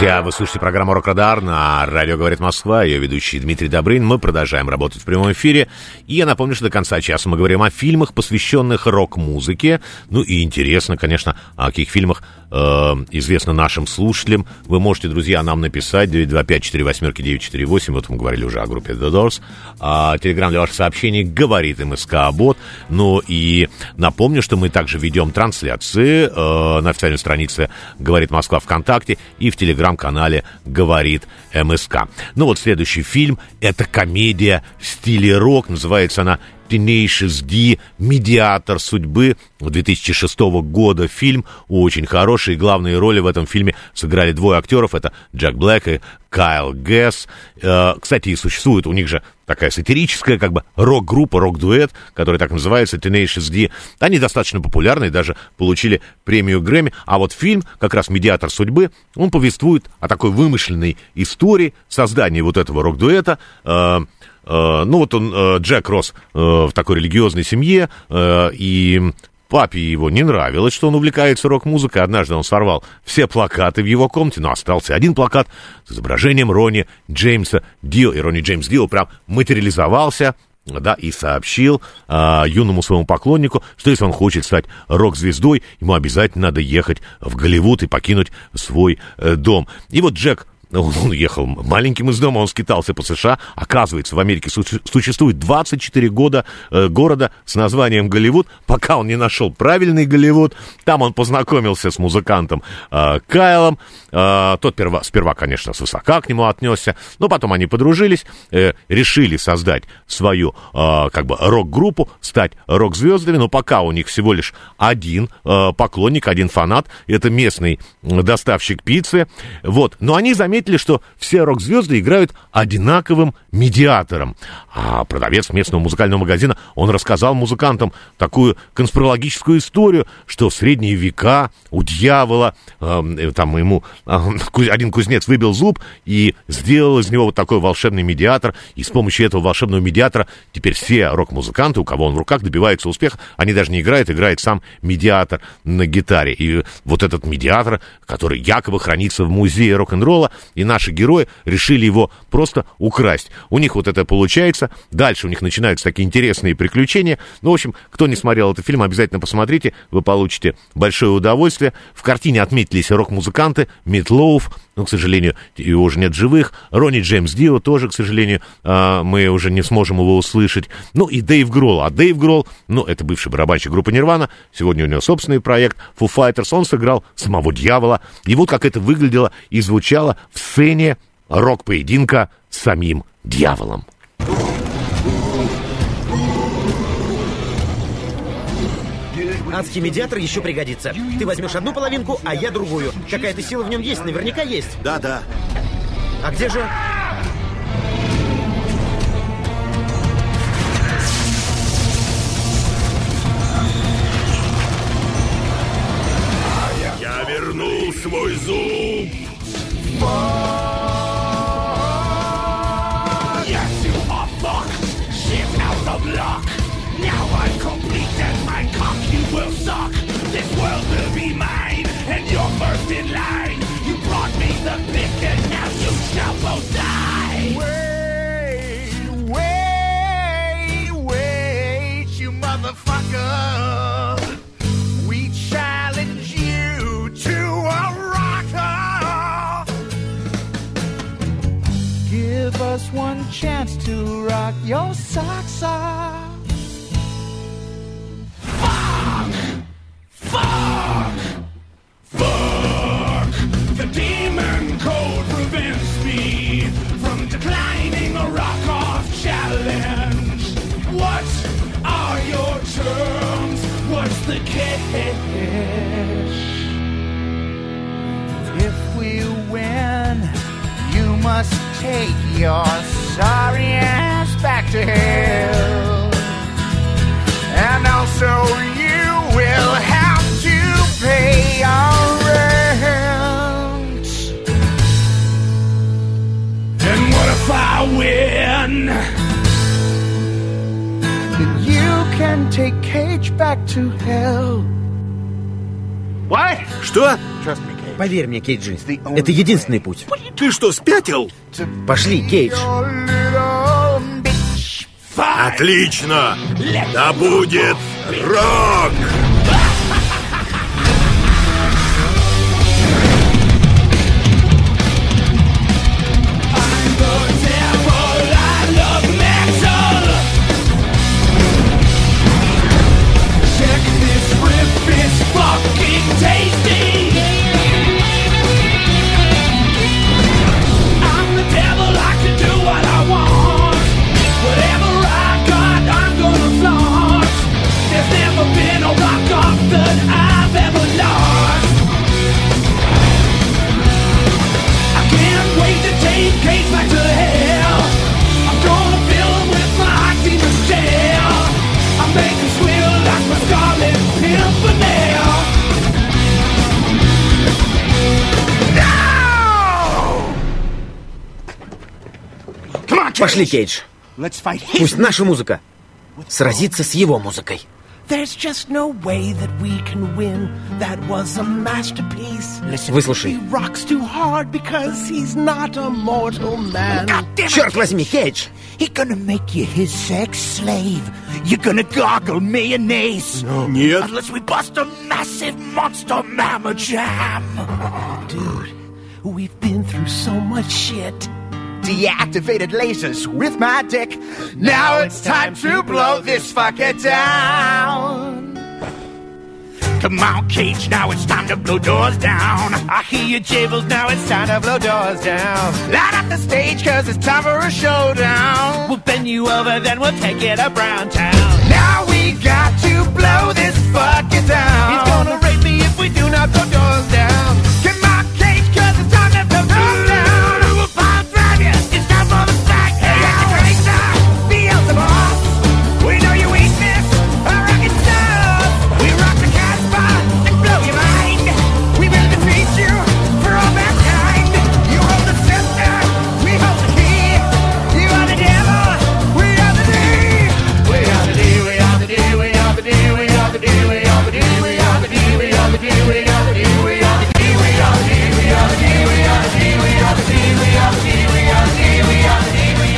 Друзья, вы слушаете программу «Рок-Радар» на радио «Говорит Москва». Ее ведущий Дмитрий Добрын. Мы продолжаем работать в прямом эфире. И я напомню, что до конца часа мы говорим о фильмах, посвященных рок-музыке. Ну и интересно, конечно, о каких фильмах э, известно нашим слушателям. Вы можете, друзья, нам написать 925-48-948. Вот мы говорили уже о группе The Doors. А, телеграмм для ваших сообщений говорит МСК Бот. Ну и напомню, что мы также ведем трансляции э, на официальной странице «Говорит Москва» ВКонтакте и в телеграм-канале «Говорит МСК». Ну вот следующий фильм — это комедия в стиле рок. Называется она Tenacious D, «Медиатор судьбы» 2006 года фильм, очень хороший. Главные роли в этом фильме сыграли двое актеров, это Джек Блэк и Кайл Гэс. Э, Кстати, существует у них же такая сатирическая как бы рок-группа, рок-дуэт, который так называется, Tenacious D. Они достаточно популярны, даже получили премию Грэмми. А вот фильм, как раз «Медиатор судьбы», он повествует о такой вымышленной истории создания вот этого рок-дуэта. Э, ну вот он, э, Джек рос э, в такой религиозной семье, э, и папе его не нравилось, что он увлекается рок-музыкой. Однажды он сорвал все плакаты в его комнате, но остался один плакат с изображением Ронни Джеймса Дио. И Ронни Джеймс Дио прям материализовался, да, и сообщил а, юному своему поклоннику, что если он хочет стать рок-звездой, ему обязательно надо ехать в Голливуд и покинуть свой э, дом. И вот Джек он, он ехал маленьким из дома, он скитался по США. Оказывается, в Америке су- существует 24 года э, города с названием Голливуд, пока он не нашел правильный Голливуд. Там он познакомился с музыкантом э, Кайлом. Э, тот перва, сперва, конечно, свысока к нему отнесся, но потом они подружились, э, решили создать свою э, как бы рок-группу, стать рок-звездами, но пока у них всего лишь один э, поклонник, один фанат, это местный доставщик пиццы. Вот. Но они заметили, что все рок-звезды играют одинаковым медиатором. А продавец местного музыкального магазина, он рассказал музыкантам такую конспирологическую историю, что в средние века у дьявола, э, там ему э, один кузнец выбил зуб и сделал из него вот такой волшебный медиатор, и с помощью этого волшебного медиатора теперь все рок-музыканты, у кого он в руках, добиваются успеха, они даже не играют, играет сам медиатор на гитаре. И вот этот медиатор, который якобы хранится в музее рок-н-ролла, и наши герои решили его просто украсть. У них вот это получается, дальше у них начинаются такие интересные приключения. Ну, в общем, кто не смотрел этот фильм, обязательно посмотрите, вы получите большое удовольствие. В картине отметились рок-музыканты, Митлоуф, ну, к сожалению, его уже нет живых, Ронни Джеймс Дио тоже, к сожалению, а, мы уже не сможем его услышать. Ну, и Дэйв Гролл. А Дэйв Гролл, ну, это бывший барабанщик группы Нирвана, сегодня у него собственный проект Foo Fighters, он сыграл самого дьявола. И вот как это выглядело и звучало в сцене рок-поединка с самим дьяволом. Адский медиатор еще пригодится. Ты возьмешь одну половинку, а я другую. Какая-то сила в нем есть, наверняка есть. Да, да. А где же... Я вернул свой зуб. Will suck. This world will be mine and you're first in line. You brought me the pick and now you shall both die. Wait, wait, wait, you motherfucker. We challenge you to a. Give us one chance to rock your socks off. If we win, you must take your sorry ass back to hell. And also, I win, then you can take Cage back to hell. What? Что? Поверь мне, Кейджи, это единственный путь. Ты что, спятил? Пошли, Кейдж. Отлично! Да будет рок! Пошли, Кейдж. Пусть наша музыка сразится с его музыкой. There's just no way that we can win. That was a masterpiece. Listen, Выслушай. He rocks too hard because he's not a mortal man. Черт возьми, Хедж! He gonna make you his sex slave. You're gonna gargle mayonnaise. No. Нет. Unless we bust a massive monster mamma jam. Dude, we've been through so much shit. Deactivated lasers with my dick. Now it's time to blow this fucker down. Come on, Cage, now it's time to blow doors down. I hear you, Jables, now it's time to blow doors down. Light up the stage, cause it's time for a showdown. We'll bend you over, then we'll take it up Brown Town. Now we got to blow this fucker down. He's gonna rape me if we do not blow doors down.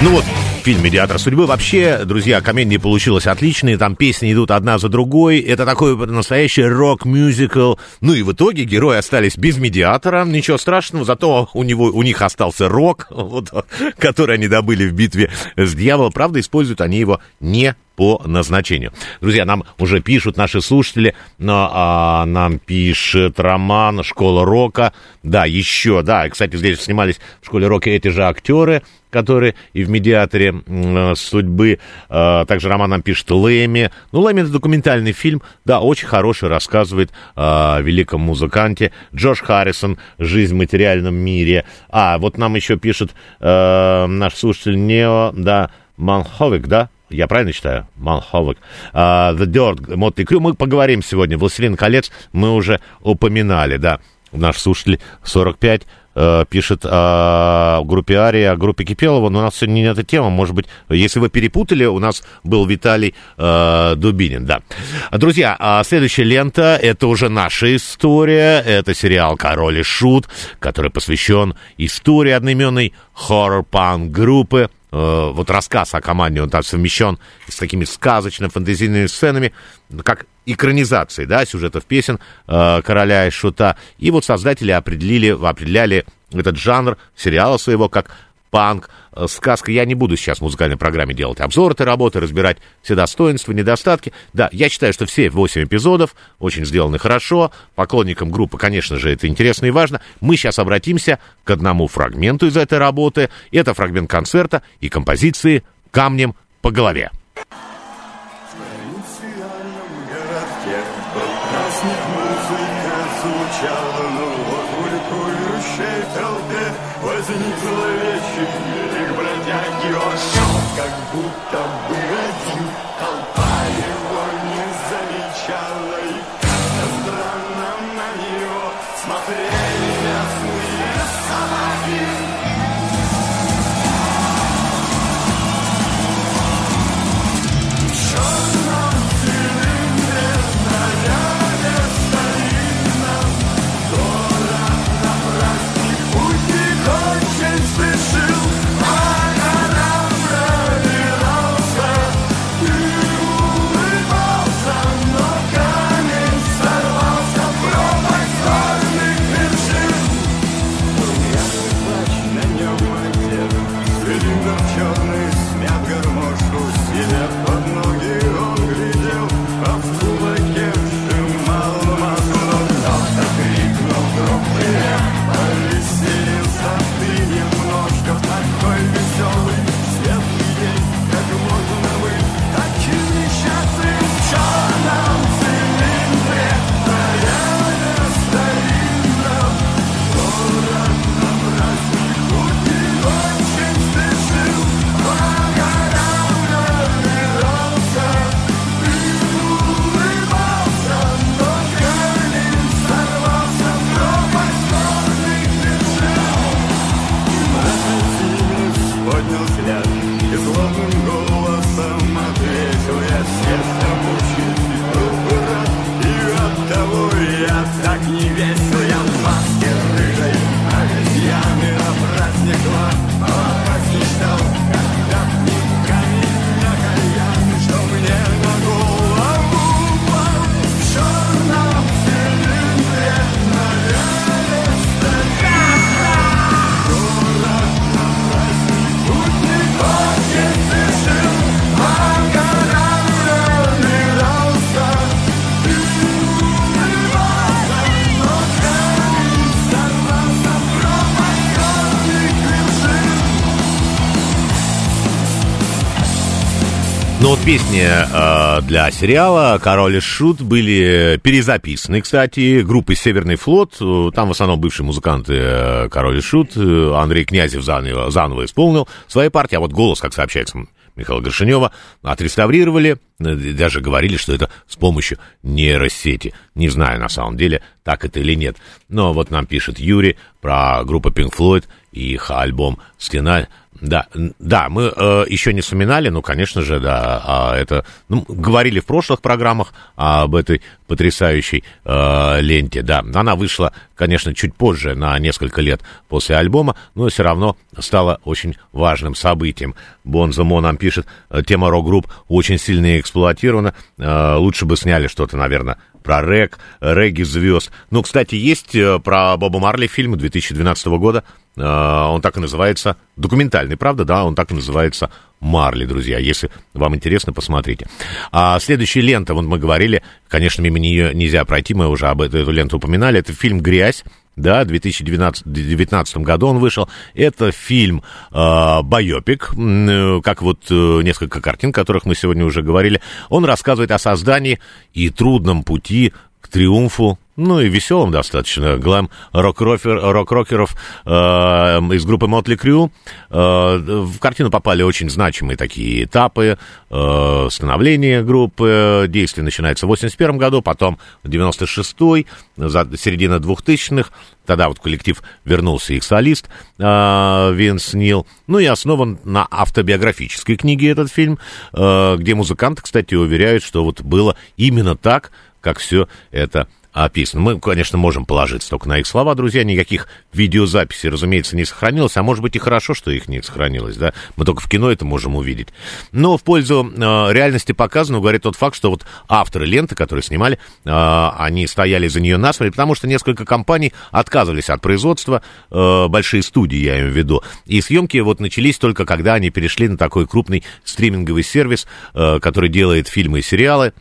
Ну вот, фильм «Медиатор судьбы». Вообще, друзья, комедия получилась отличной. Там песни идут одна за другой. Это такой настоящий рок-мюзикл. Ну и в итоге герои остались без медиатора. Ничего страшного, зато у, него, у них остался рок, вот, который они добыли в битве с дьяволом. Правда, используют они его не по назначению. Друзья, нам уже пишут наши слушатели, но а, нам пишет Роман, «Школа рока». Да, еще, да, кстати, здесь снимались в «Школе рока» эти же актеры, которые и в «Медиаторе м, судьбы». А, также Роман нам пишет «Лэми». Ну, «Лэми» — это документальный фильм, да, очень хороший, рассказывает о великом музыканте. Джош Харрисон «Жизнь в материальном мире». А, вот нам еще пишет э, наш слушатель Нео, да, Манховик, да? Я правильно читаю? Малховик. Uh, The Dirt, Мотли Крю. Мы поговорим сегодня. «Властелин колец» мы уже упоминали, да. Наш слушатель 45 э, пишет о группе Ария, о группе Кипелова, но у нас сегодня не эта тема. Может быть, если вы перепутали, у нас был Виталий э, Дубинин, да. Друзья, а следующая лента — это уже наша история. Это сериал «Король и Шут», который посвящен истории одноименной хоррор-панк-группы э, вот рассказ о команде, он там совмещен с такими сказочно-фантазийными сценами, как экранизации, да, сюжетов песен э, «Короля и Шута». И вот создатели определили, определяли этот жанр сериала своего как панк, э, сказка. Я не буду сейчас в музыкальной программе делать обзор этой работы, разбирать все достоинства, недостатки. Да, я считаю, что все 8 эпизодов очень сделаны хорошо. Поклонникам группы, конечно же, это интересно и важно. Мы сейчас обратимся к одному фрагменту из этой работы. Это фрагмент концерта и композиции «Камнем по голове». Ну вот песни э, для сериала «Король и Шут» были перезаписаны, кстати, группой «Северный флот». Э, Там в основном бывшие музыканты э, «Король и Шут». Э, Андрей Князев заново, заново исполнил свои партии, а вот голос, как сообщается Михаила Горшинева, отреставрировали, даже говорили, что это с помощью нейросети. Не знаю, на самом деле, так это или нет. Но вот нам пишет Юрий про группу Pink Floyd и их альбом «Стена». Да, да, мы э, еще не вспоминали, ну, конечно же, да, а это, ну, говорили в прошлых программах об этой потрясающей э, ленте, да, она вышла, конечно, чуть позже, на несколько лет после альбома, но все равно стала очень важным событием. Бонзо Мо нам пишет, э, тема рок-групп очень сильно эксплуатирована, э, лучше бы сняли что-то, наверное, про рэк, регги звезд. Ну, кстати, есть э, про Боба Марли фильм 2012 года. Э, Он так и называется, документальный, правда, да, он так и называется Марли, друзья. Если вам интересно, посмотрите. А следующая лента, вот мы говорили, конечно, мимо нее нельзя пройти, мы уже об эту, эту ленту упоминали. Это фильм «Грязь». Да, в 2019 2019 году он вышел. Это фильм э, байопик, как вот э, несколько картин, о которых мы сегодня уже говорили. Он рассказывает о создании и трудном пути к триумфу, ну и веселым достаточно, глэм рок-рокер- рок-рокеров э, из группы Мотли Крю. Э, в картину попали очень значимые такие этапы э, становления группы. Действие начинается в 81 году, потом в 96-й, за, середина 2000-х. Тогда вот коллектив вернулся их солист э, Винс Нил. Ну и основан на автобиографической книге этот фильм, э, где музыканты, кстати, уверяют, что вот было именно так, как все это описано. Мы, конечно, можем положиться только на их слова, друзья. Никаких видеозаписей, разумеется, не сохранилось. А может быть и хорошо, что их не сохранилось, да? Мы только в кино это можем увидеть. Но в пользу э, реальности показано, говорит тот факт, что вот авторы ленты, которые снимали, э, они стояли за нее насмерть, потому что несколько компаний отказывались от производства, э, большие студии, я имею в виду. И съемки вот начались только когда они перешли на такой крупный стриминговый сервис, э, который делает фильмы и сериалы.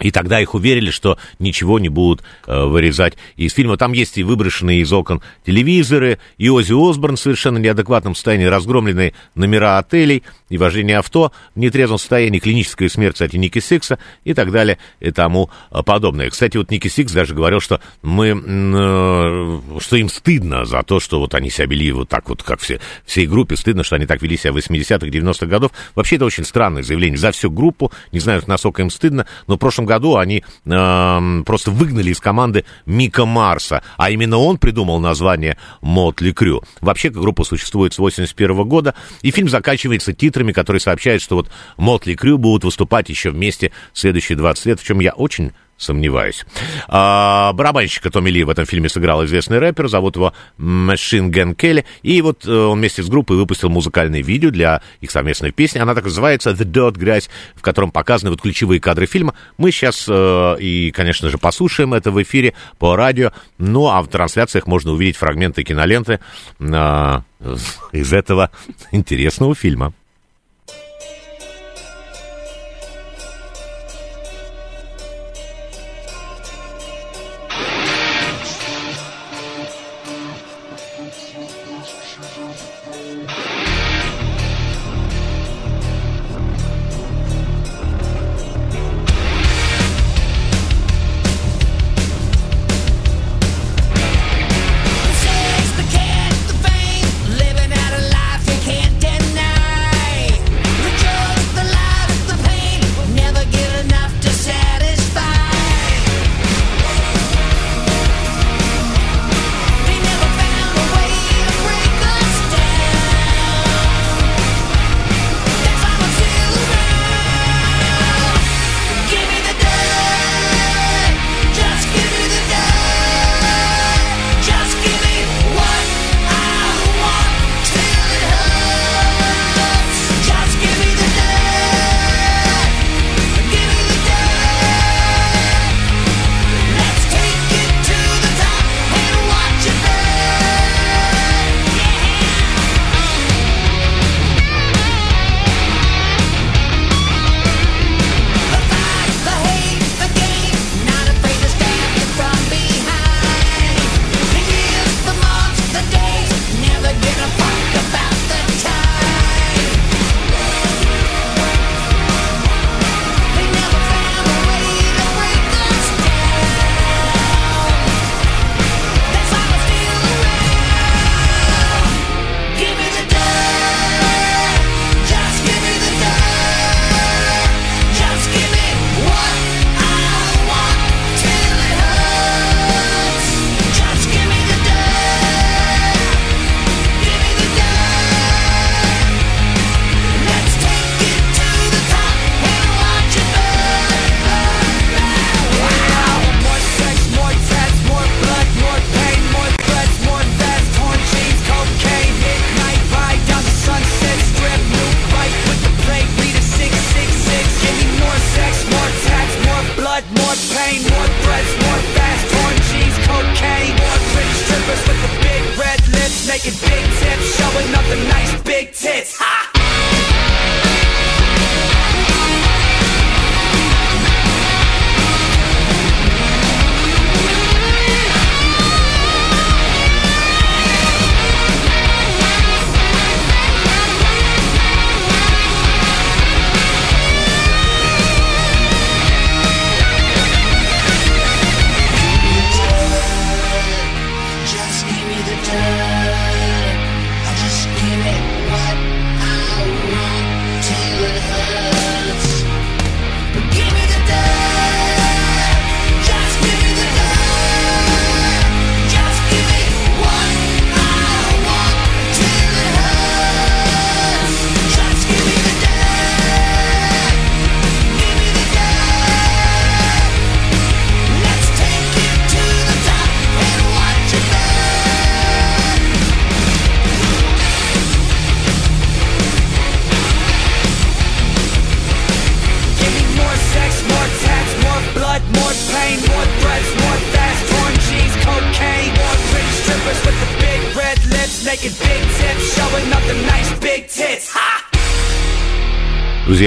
И тогда их уверили, что ничего не будут э, вырезать из фильма. Там есть и выброшенные из окон телевизоры, и Оззи Осборн в совершенно неадекватном состоянии, разгромленные номера отелей, и вождение авто в нетрезвом состоянии, клиническая смерть, кстати, Ники Сикса и так далее и тому э, подобное. Кстати, вот Ники Сикс даже говорил, что мы, э, что им стыдно за то, что вот они себя вели вот так вот, как все, всей группе, стыдно, что они так вели себя в 80-х, 90-х годов. Вообще, это очень странное заявление за всю группу, не знаю, насколько им стыдно, но в прошлом году они эм, просто выгнали из команды Мика Марса, а именно он придумал название Мотли Крю. Вообще, группа существует с 81 года, и фильм заканчивается титрами, которые сообщают, что вот Мотли Крю будут выступать еще вместе следующие 20 лет, в чем я очень сомневаюсь. А, барабанщика Томми Ли в этом фильме сыграл известный рэпер, зовут его Машин Ген Келли, и вот э, он вместе с группой выпустил музыкальное видео для их совместной песни, она так называется «The Dirt Грязь», в котором показаны вот ключевые кадры фильма. Мы сейчас э, и, конечно же, послушаем это в эфире по радио, ну а в трансляциях можно увидеть фрагменты киноленты э, из этого интересного фильма.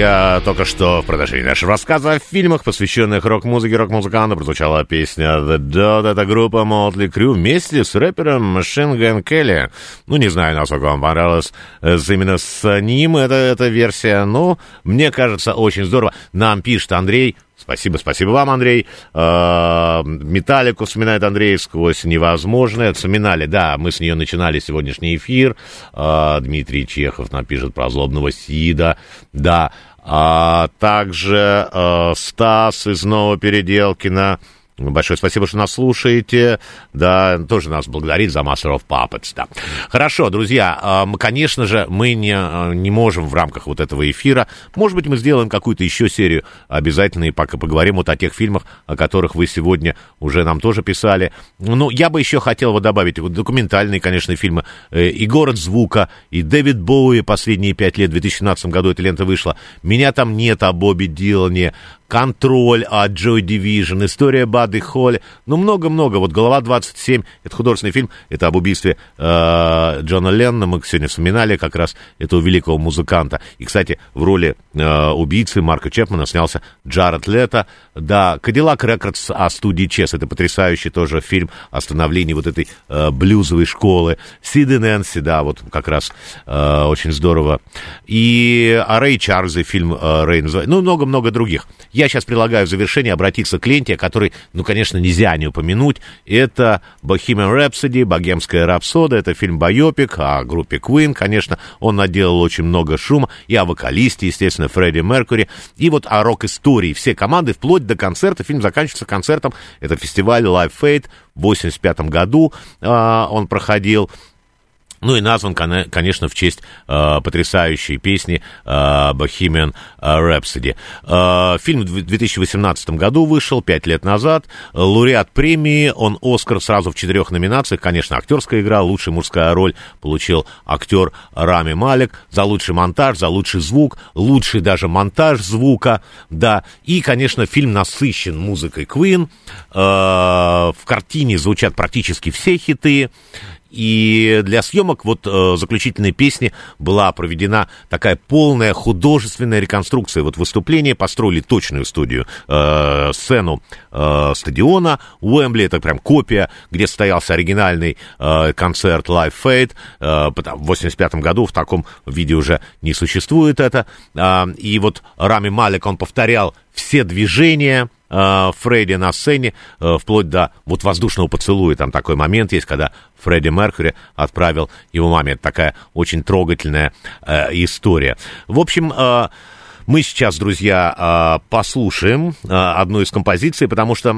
Друзья, только что в продолжении нашего рассказа о фильмах, посвященных рок-музыке, рок-музыканту, прозвучала песня The Dot. Это группа Motley Crue вместе с рэпером Machine Gun Kelly. Ну, не знаю, насколько вам понравилось э, именно с ним эта, эта версия, но мне кажется, очень здорово. Нам пишет Андрей, Спасибо, спасибо вам, Андрей. Э, Металлику вспоминает Андрей сквозь невозможное. Вспоминали, да, мы с нее начинали сегодняшний эфир. Э, Дмитрий Чехов напишет про злобного Сида. Да. А также э, Стас из Новопеределкина. Большое спасибо, что нас слушаете. Да, тоже нас благодарит за Master of Puppets. Да. Хорошо, друзья, эм, конечно же, мы не, э, не можем в рамках вот этого эфира. Может быть, мы сделаем какую-то еще серию обязательно и пока поговорим вот о тех фильмах, о которых вы сегодня уже нам тоже писали. Ну, я бы еще хотел вот добавить вот документальные, конечно, фильмы. Э, И «Город звука», и Дэвид Боуи последние пять лет, в 2017 году эта лента вышла. «Меня там нет» о Бобби Дилане, Контроль от Joy Division, история Бадди Холли, ну много-много. Вот Голова 27, это художественный фильм, это об убийстве э, Джона Леннона, мы сегодня вспоминали как раз этого великого музыканта. И, кстати, в роли э, убийцы Марка Чепмана снялся Джаред Лето. Да, Cadillac Records о студии Chess, это потрясающий тоже фильм о становлении вот этой э, блюзовой школы. Сид Нэнси, да, вот как раз э, очень здорово. И о Рэй Чарльзе фильм э, Рэй называется, ну много-много других. Я сейчас предлагаю в завершение обратиться к ленте, о которой, ну, конечно, нельзя не упомянуть. Это Bohemian Rhapsody, Богемская рапсодия. Это фильм Байопик о группе Queen, конечно. Он наделал очень много шума. И о вокалисте, естественно, Фредди Меркури. И вот о рок-истории. Все команды, вплоть до концерта. Фильм заканчивается концертом. Это фестиваль Live Fate в 85 году а, он проходил. Ну и назван, кон- конечно, в честь э, потрясающей песни э, Bohemian Rhapsody. Э, фильм в 2018 году вышел, пять лет назад. Лауреат премии, он Оскар сразу в четырех номинациях. Конечно, актерская игра, лучшая мужская роль получил актер Рами Малик. За лучший монтаж, за лучший звук, лучший даже монтаж звука, да. И, конечно, фильм насыщен музыкой Queen. Э, в картине звучат практически все хиты. И для съемок вот э, заключительной песни была проведена такая полная художественная реконструкция. Вот выступление построили точную студию, э, сцену э, стадиона Уэмбли, это прям копия, где состоялся оригинальный э, концерт Live Fate. Э, в 85 году в таком виде уже не существует это. А, и вот Рами Малик, он повторял все движения, э, Фредди на сцене, э, вплоть до вот воздушного поцелуя. Там такой момент есть, когда Фредди Меркьюри отправил его маме. Это такая очень трогательная э, история. В общем, э, мы сейчас, друзья, э, послушаем э, одну из композиций, потому что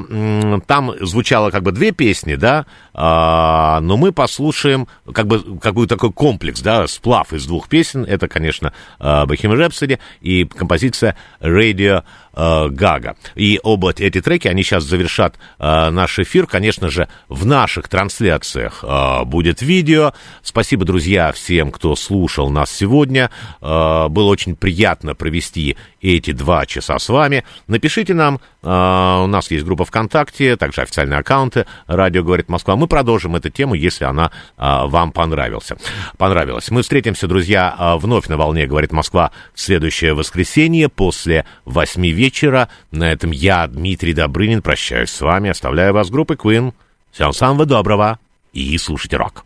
там звучало как бы две песни, да, а, но мы послушаем как бы, как бы такой комплекс, да, сплав из двух песен. Это, конечно, Bohemian Rhapsody и композиция Radio Гага. И оба эти треки, они сейчас завершат э, наш эфир. Конечно же, в наших трансляциях э, будет видео. Спасибо, друзья, всем, кто слушал нас сегодня. Э, было очень приятно провести эти два часа с вами. Напишите нам, э, у нас есть группа ВКонтакте, также официальные аккаунты «Радио говорит Москва». Мы продолжим эту тему, если она э, вам понравился, понравилась. Мы встретимся, друзья, э, вновь на волне «Говорит Москва» в следующее воскресенье после восьми вечера. На этом я, Дмитрий Добрынин, прощаюсь с вами, оставляю вас группой Queen. Всем самого доброго и слушайте рок.